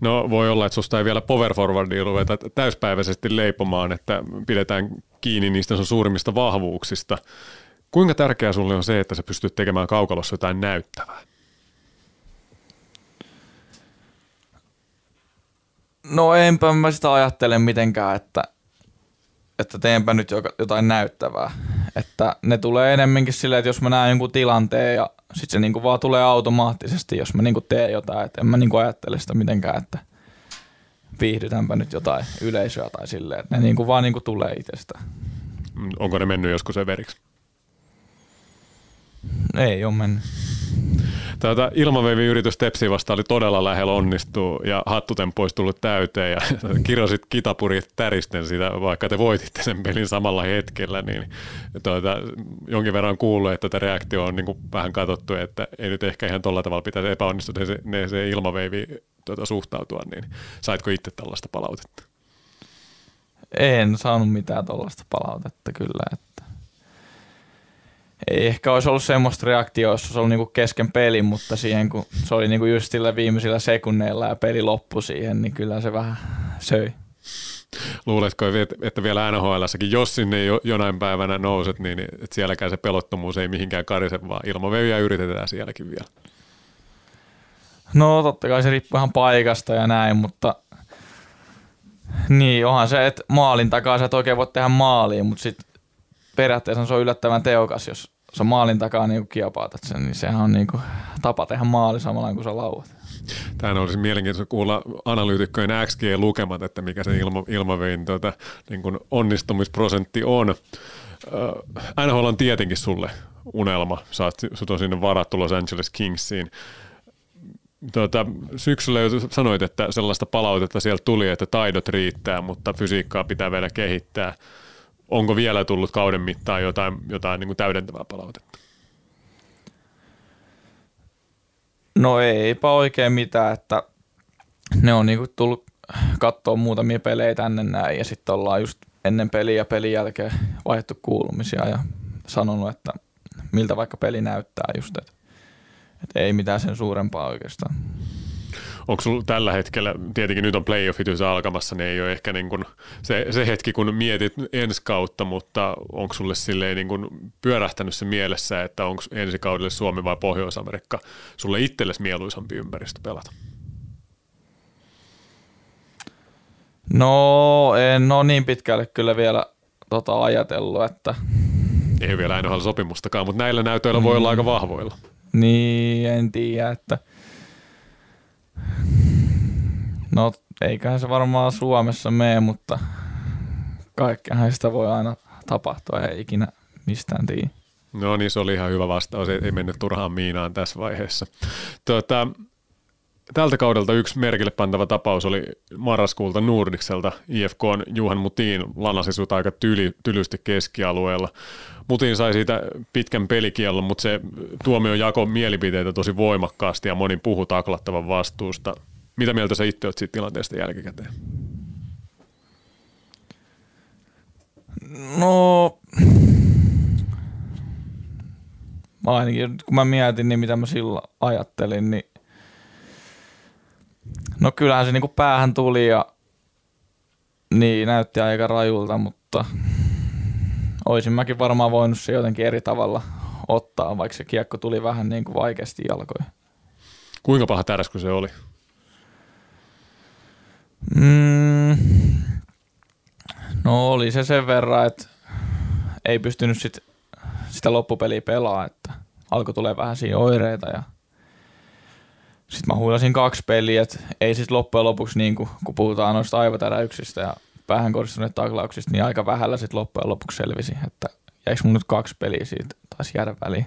No voi olla, että susta ei vielä power forwardia ruveta täyspäiväisesti leipomaan, että pidetään kiinni niistä sun suurimmista vahvuuksista. Kuinka tärkeää sulle on se, että sä pystyt tekemään kaukalossa jotain näyttävää? No enpä mä sitä ajattele mitenkään, että, että teenpä nyt jotain näyttävää. Että ne tulee enemmänkin silleen, että jos mä näen jonkun tilanteen ja sitten se niinku vaan tulee automaattisesti, jos mä niinku teen jotain. Että en mä niinku ajattele sitä mitenkään, että viihdytänpä nyt jotain yleisöä tai silleen. Että ne niinku vaan niinku tulee itsestä. Onko ne mennyt joskus everiksi? Ei ole mennyt. Tätä ilmaveiviyritys Tepsi vasta oli todella lähellä onnistua ja hattutemppu olisi tullut täyteen ja [LAUGHS] kirjoisit kitapurit täristen sitä, vaikka te voititte sen pelin samalla hetkellä, niin tuota, jonkin verran kuullut, että tätä reaktio on niin vähän katsottu, että ei nyt ehkä ihan tuolla tavalla pitäisi epäonnistuneeseen ilmaveivi tuota, suhtautua, niin saitko itse tällaista palautetta? En saanut mitään tuollaista palautetta kyllä, että ei ehkä olisi ollut semmoista reaktioa, jos olisi ollut niinku kesken pelin, mutta siihen kun se oli niinku just sillä viimeisillä sekunneilla ja peli loppui siihen, niin kyllä se vähän söi. Luuletko, että vielä nhl jos sinne jonain päivänä nouset, niin että sielläkään se pelottomuus ei mihinkään karise, vaan ilmaveviä yritetään sielläkin vielä? No totta kai se riippuu ihan paikasta ja näin, mutta niin onhan se, että maalin takaa sä et oikein voi tehdä maaliin, mutta sitten periaatteessa se on yllättävän teokas, jos sä maalin takaa niin kiepautat sen, niin sehän on niin kuin tapa tehdä maali samalla kun sä lauat. Tämä olisi mielenkiintoista kuulla analyytikkojen XG-lukemat, että mikä se ilma, ilmavein tuota, niin kuin onnistumisprosentti on. Äh, NHL on tietenkin sulle unelma. Saat, sut on sinne varattu Los Angeles Kingsiin. Tuota, syksyllä jo sanoit, että sellaista palautetta sieltä tuli, että taidot riittää, mutta fysiikkaa pitää vielä kehittää onko vielä tullut kauden mittaan jotain, jotain niin kuin täydentävää palautetta? No eipä oikein mitään, että ne on niin kuin tullut katsoa muutamia pelejä tänne näin ja sitten ollaan just ennen peliä ja pelin jälkeen vaihdettu kuulumisia ja sanonut, että miltä vaikka peli näyttää just, että, että ei mitään sen suurempaa oikeastaan onko sulla tällä hetkellä, tietenkin nyt on playoffit alkamassa, niin ei ole ehkä niin kuin se, se hetki, kun mietit ensi kautta, mutta onko sulle silleen niin kuin pyörähtänyt se mielessä, että onko ensi kaudelle Suomi vai Pohjois-Amerikka sulle itsellesi mieluisampi ympäristö pelata? No en ole niin pitkälle kyllä vielä tota ajatellut, että... Ei vielä NHL sopimustakaan, mutta näillä näytöillä voi olla aika vahvoilla. Niin, en tiedä, että no eiköhän se varmaan Suomessa mene, mutta kaikkeahan sitä voi aina tapahtua, ei ikinä mistään tiedä. No niin, se oli ihan hyvä vastaus, ei mennyt turhaan miinaan tässä vaiheessa. Tuota, tältä kaudelta yksi merkille pantava tapaus oli marraskuulta Nordikselta. IFK on Juhan Mutiin lanasi aika tyli, tylysti keskialueella. Mutiin sai siitä pitkän pelikiellon, mutta se tuomio jako mielipiteitä tosi voimakkaasti ja moni puhu taklattavan vastuusta. Mitä mieltä sä itse oot siitä tilanteesta jälkikäteen? No, mä ainakin kun mä mietin, niin mitä mä silloin ajattelin, niin no kyllähän se niinku päähän tuli ja niin näytti aika rajulta, mutta olisin mäkin varmaan voinut se jotenkin eri tavalla ottaa, vaikka se kiekko tuli vähän niin kuin vaikeasti jalkoihin. Kuinka paha täräskö se oli? Mm, no oli se sen verran, että ei pystynyt sit sitä loppupeliä pelaa, että alkoi tulee vähän siinä oireita ja sitten mä huilasin kaksi peliä, että ei siis loppujen lopuksi niin kuin, kun puhutaan noista aivotäräyksistä ja päähän kohdistuneet taklauksista, niin aika vähällä sitten loppujen lopuksi selvisi, että jäikö mun nyt kaksi peliä siitä taisi jäädä väliin.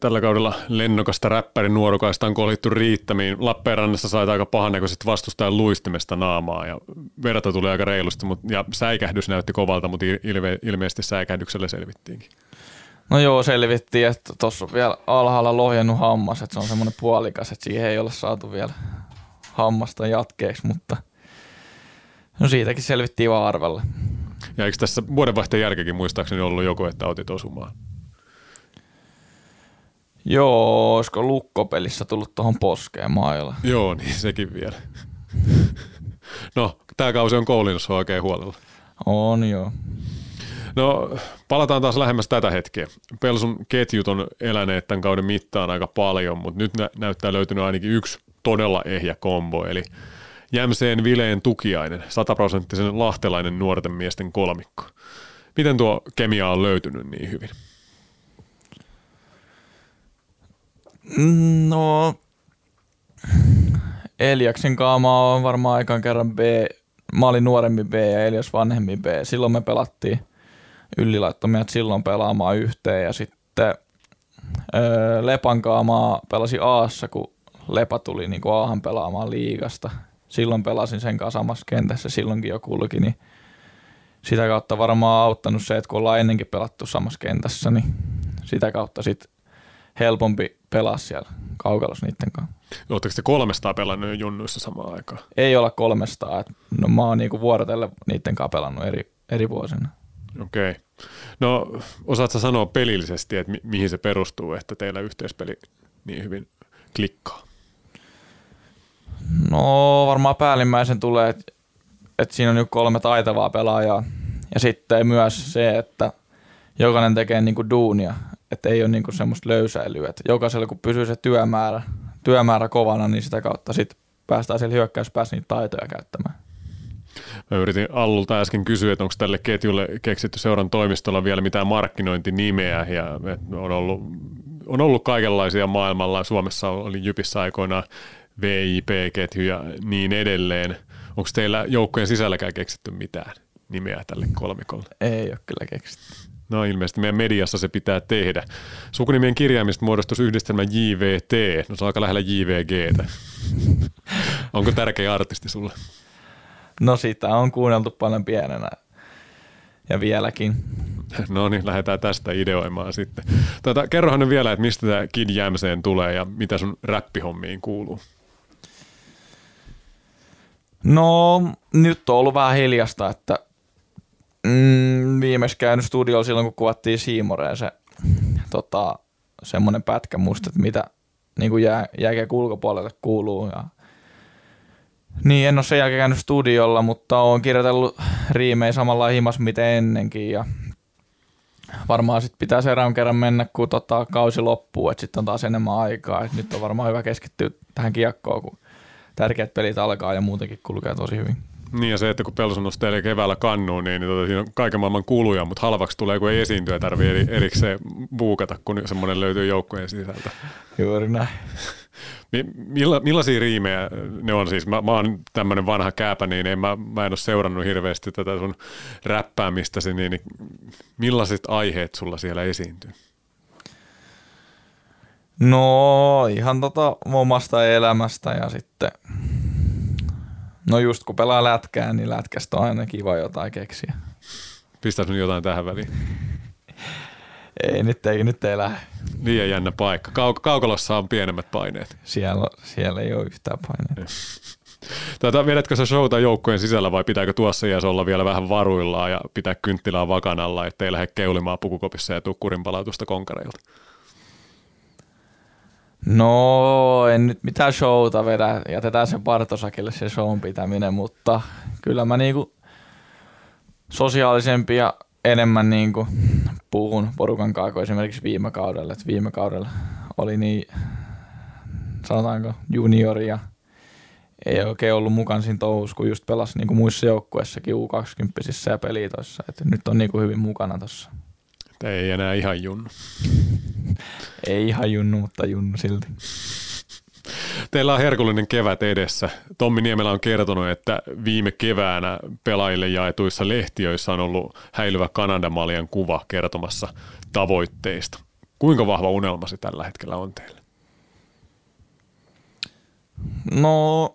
Tällä kaudella lennokasta räppärin nuorukaista on kolhittu riittämiin. Lappeenrannassa sai aika pahannäköiset vastustajan luistimesta naamaa ja verta tuli aika reilusti, mutta, ja säikähdys näytti kovalta, mutta ilme, ilmeisesti säikähdyksellä selvittiinkin. No joo, selvittiin, että tuossa on vielä alhaalla lohjennut hammas, että se on semmoinen puolikas, että siihen ei ole saatu vielä hammasta jatkeeksi, mutta no siitäkin selvittiin vaan arvella. Ja eikö tässä vuodenvaihteen jälkeenkin muistaakseni ollut joku, että otit osumaan? Joo, olisiko lukkopelissä tullut tuohon poskeen mailla? Joo, niin sekin vielä. no, tämä kausi on koulinnossa oikein huolella. On joo. No, palataan taas lähemmäs tätä hetkeä. Pelsun ketjut on eläneet tämän kauden mittaan aika paljon, mutta nyt nä- näyttää löytynyt ainakin yksi todella ehjä kombo, eli Jämseen Vileen tukiainen, sataprosenttisen lahtelainen nuorten miesten kolmikko. Miten tuo kemia on löytynyt niin hyvin? No, Eliaksen kaama on varmaan aikaan kerran B. Mä olin nuorempi B ja Elias vanhempi B. Silloin me pelattiin meidät silloin pelaamaan yhteen ja sitten öö, Lepan kaamaa pelasi Aassa, kun Lepa tuli niin kuin Aahan pelaamaan liigasta. Silloin pelasin sen kanssa samassa kentässä, silloinkin jo kulki, niin sitä kautta varmaan auttanut se, että kun ollaan ennenkin pelattu samassa kentässä, niin sitä kautta sitten helpompi pelaa siellä kaukalossa niiden kanssa. Oletteko te kolmestaan pelannut junnuissa samaan aikaan? Ei olla kolmestaan. No mä oon niinku vuorotelle niiden kanssa pelannut eri, eri vuosina. Okei. Okay. No osaatko sanoa pelillisesti, että mi- mihin se perustuu, että teillä yhteispeli niin hyvin klikkaa? No varmaan päällimmäisen tulee, että, että siinä on nyt kolme taitavaa pelaajaa. Ja sitten myös se, että jokainen tekee niinku duunia, että ei ole niinku semmoista löysäilyä. Että jokaisella kun pysyy se työmäärä, työmäärä kovana, niin sitä kautta sitten päästään siellä hyökkäyspäässä niitä taitoja käyttämään. Mä yritin Allulta äsken kysyä, että onko tälle ketjulle keksitty seuran toimistolla vielä mitään markkinointinimeä ja on ollut, on ollut kaikenlaisia maailmalla. Suomessa oli Jypissä aikoinaan VIP-ketju ja niin edelleen. Onko teillä joukkojen sisälläkään keksitty mitään nimeä tälle kolmikolle? Ei ole kyllä keksitty. No ilmeisesti meidän mediassa se pitää tehdä. Sukunimien kirjaimista muodostus yhdistelmä JVT. No se on aika lähellä JVGtä. [LAUGHS] Onko tärkeä artisti sulle? No sitä on kuunneltu paljon pienenä ja vieläkin. [LAUGHS] No niin, lähdetään tästä ideoimaan sitten. Tuota, kerrohan vielä, että mistä tämä Kid Jämseen tulee ja mitä sun räppihommiin kuuluu. No nyt on ollut vähän hiljasta, että mm, viimeksi käynyt studiolla silloin, kun kuvattiin Siimoreen se tota, semmoinen pätkä musta, että mitä niin kuin jää, jääkiekon ulkopuolelle kuuluu ja niin, en ole sen jälkeen käynyt studiolla, mutta olen kirjoitellut riimejä samalla himas miten ennenkin ja varmaan sitten pitää seuraavan kerran mennä, kun tota, kausi loppuu, että sitten on taas enemmän aikaa. Et nyt on varmaan hyvä keskittyä tähän kiekkoon, kun tärkeät pelit alkaa ja muutenkin kulkee tosi hyvin. Niin ja se, että kun Pelsu nostaa keväällä kannuun, niin, niin tota, siinä on kaiken maailman kuluja, mutta halvaksi tulee, kun ei esiintyä tarvii eri, erikseen buukata, kun semmoinen löytyy joukkueen sisältä. Juuri näin. Milla, millaisia riimejä ne on siis? Mä, mä oon tämmöinen vanha kääpä, niin en, mä, mä en ole seurannut hirveästi tätä sun räppäämistäsi, niin, niin millaiset aiheet sulla siellä esiintyy? No ihan tota omasta elämästä ja sitten No just kun pelaa lätkää, niin lätkästä on aina kiva jotain keksiä. Pistää sun jotain tähän väliin? ei, nyt ei, nyt ei lähde. Liian jännä paikka. Kauk- kaukalossa on pienemmät paineet. Siellä, siellä ei ole yhtään paineita. Tätä, vedätkö sä showta joukkojen sisällä vai pitääkö tuossa iässä olla vielä vähän varuillaan ja pitää kynttilää vakanalla, ettei lähde keulimaan pukukopissa ja tuu palautusta konkareilta? No, en nyt mitään showta vedä. Jätetään sen Bartosakille se shown pitäminen, mutta kyllä mä niinku sosiaalisempi ja enemmän niinku puhun porukan kanssa kuin esimerkiksi viime kaudella. Et viime kaudella oli niin, sanotaanko, juniori ja ei oikein ollut mukaan siinä touhussa, kun just pelasi niinku muissa joukkueissakin U20 ja pelitoissa. Et nyt on niinku hyvin mukana tuossa. Ei enää ihan junnu. [LAUGHS] Ei ihan junnu, mutta junnu silti. Teillä on herkullinen kevät edessä. Tommi Niemelä on kertonut, että viime keväänä pelaajille jaetuissa lehtiöissä on ollut häilyvä Kanadamaljan kuva kertomassa tavoitteista. Kuinka vahva unelma se tällä hetkellä on teille? No,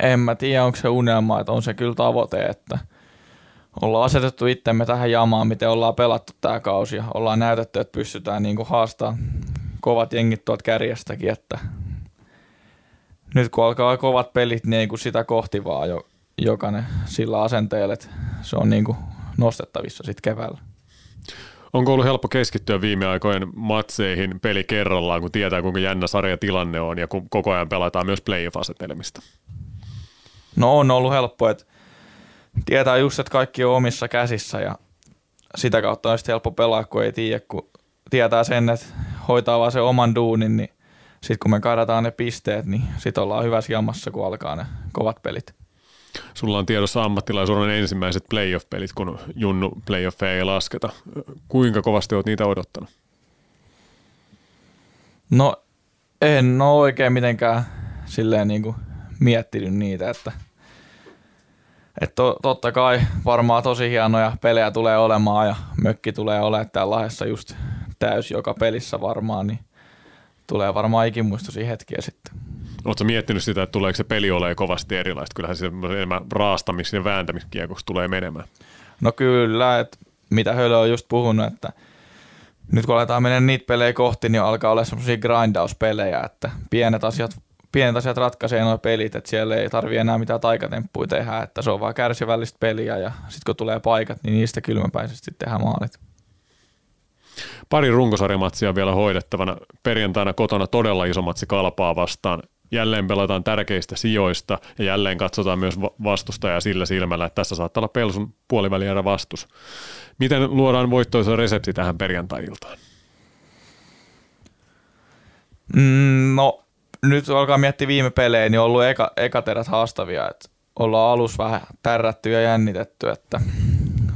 en mä tiedä, onko se unelma, että on se kyllä tavoite, että – ollaan asetettu itsemme tähän jamaan, miten ollaan pelattu tämä kausi ja ollaan näytetty, että pystytään niin haastaa kovat jengit tuolta kärjestäkin, että nyt kun alkaa kovat pelit, niin ei kuin sitä kohti vaan jo, jokainen sillä asenteella, että se on niin kuin nostettavissa sitten keväällä. Onko ollut helppo keskittyä viime aikojen matseihin peli kerrallaan, kun tietää kuinka jännä sarjatilanne on ja kun koko ajan pelataan myös playoff-asetelmista? No on ollut helppo, että tietää just, että kaikki on omissa käsissä ja sitä kautta on sitten helppo pelaa, kun ei tiedä, kun tietää sen, että hoitaa vaan se oman duunin, niin sitten kun me kadataan ne pisteet, niin sitten ollaan hyvässä jamassa, kun alkaa ne kovat pelit. Sulla on tiedossa ammattilaisuuden ensimmäiset playoff-pelit, kun Junnu playoffeja ei lasketa. Kuinka kovasti olet niitä odottanut? No en ole oikein mitenkään silleen niin kuin miettinyt niitä, että – et to, totta kai varmaan tosi hienoja pelejä tulee olemaan ja mökki tulee olemaan täällä Lahdessa just täys joka pelissä varmaan, niin tulee varmaan ikimuistoisia hetkiä sitten. Oletko miettinyt sitä, että tuleeko se peli olemaan kovasti erilaista? Kyllähän se enemmän raastamis- ja vääntämiskiekoksi tulee menemään. No kyllä, että mitä Hölö on just puhunut, että nyt kun aletaan mennä niitä pelejä kohti, niin alkaa olla semmoisia grindauspelejä, että pienet asiat pienet asiat ratkaisee nuo pelit, että siellä ei tarvi enää mitään taikatemppuja tehdä, että se on vaan kärsivällistä peliä ja sitten kun tulee paikat, niin niistä kylmäpäisesti tehdään maalit. Pari runkosarjamatsia vielä hoidettavana. Perjantaina kotona todella iso matsi kalpaa vastaan. Jälleen pelataan tärkeistä sijoista ja jälleen katsotaan myös vastustajaa sillä silmällä, että tässä saattaa olla Pelsun puolivälierä vastus. Miten luodaan voittoisa resepti tähän perjantai-iltaan? Mm, no nyt alkaa miettiä viime pelejä, niin on ollut eka, ekat erät haastavia. Että ollaan alus vähän tärrätty ja jännitetty, että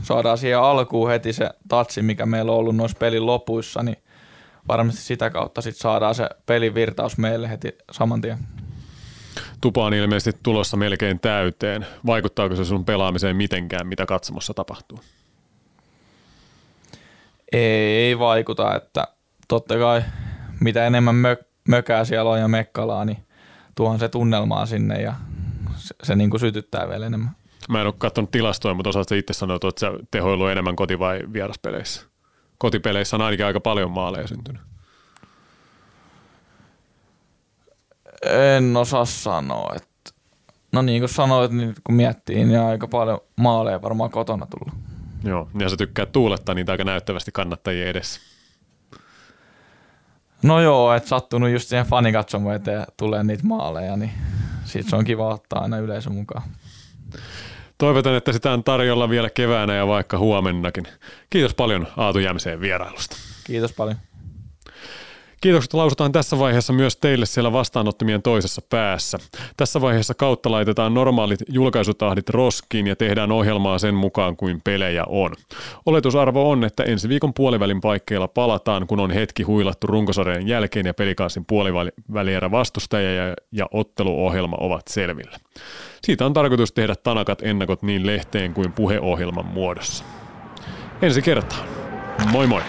saadaan siihen alkuun heti se tatsi, mikä meillä on ollut noissa pelin lopuissa, niin varmasti sitä kautta sit saadaan se pelin virtaus meille heti saman tien. Tupa on ilmeisesti tulossa melkein täyteen. Vaikuttaako se sun pelaamiseen mitenkään, mitä katsomossa tapahtuu? Ei, ei vaikuta, että totta kai mitä enemmän mö- mökää siellä on ja mekkalaa, niin tuohon se tunnelmaa sinne ja se, se niin kuin sytyttää vielä enemmän. Mä en ole katsonut tilastoja, mutta osaatko itse sanoa, että sä tehoillut enemmän koti- vai vieraspeleissä? Kotipeleissä on ainakin aika paljon maaleja syntynyt. En osaa sanoa. Että no niin kuin sanoit, niin kun miettii, niin aika paljon maaleja varmaan kotona tullut. Joo, ja sä tykkää tuulettaa niitä aika näyttävästi kannattajien edessä. No joo, että sattunut just siihen fanikatsomoon eteen tulee niitä maaleja, niin sit se on kiva ottaa aina yleisö mukaan. Toivotan, että sitä on tarjolla vielä keväänä ja vaikka huomennakin. Kiitos paljon Aatu Jämseen vierailusta. Kiitos paljon. Kiitokset lausutaan tässä vaiheessa myös teille siellä vastaanottimien toisessa päässä. Tässä vaiheessa kautta laitetaan normaalit julkaisutahdit roskiin ja tehdään ohjelmaa sen mukaan kuin pelejä on. Oletusarvo on, että ensi viikon puolivälin paikkeilla palataan, kun on hetki huilattu runkosarjan jälkeen ja pelikaasin puolivälierä vastustaja ja, ja otteluohjelma ovat selvillä. Siitä on tarkoitus tehdä tanakat ennakot niin lehteen kuin puheohjelman muodossa. Ensi kertaan. Moi moi!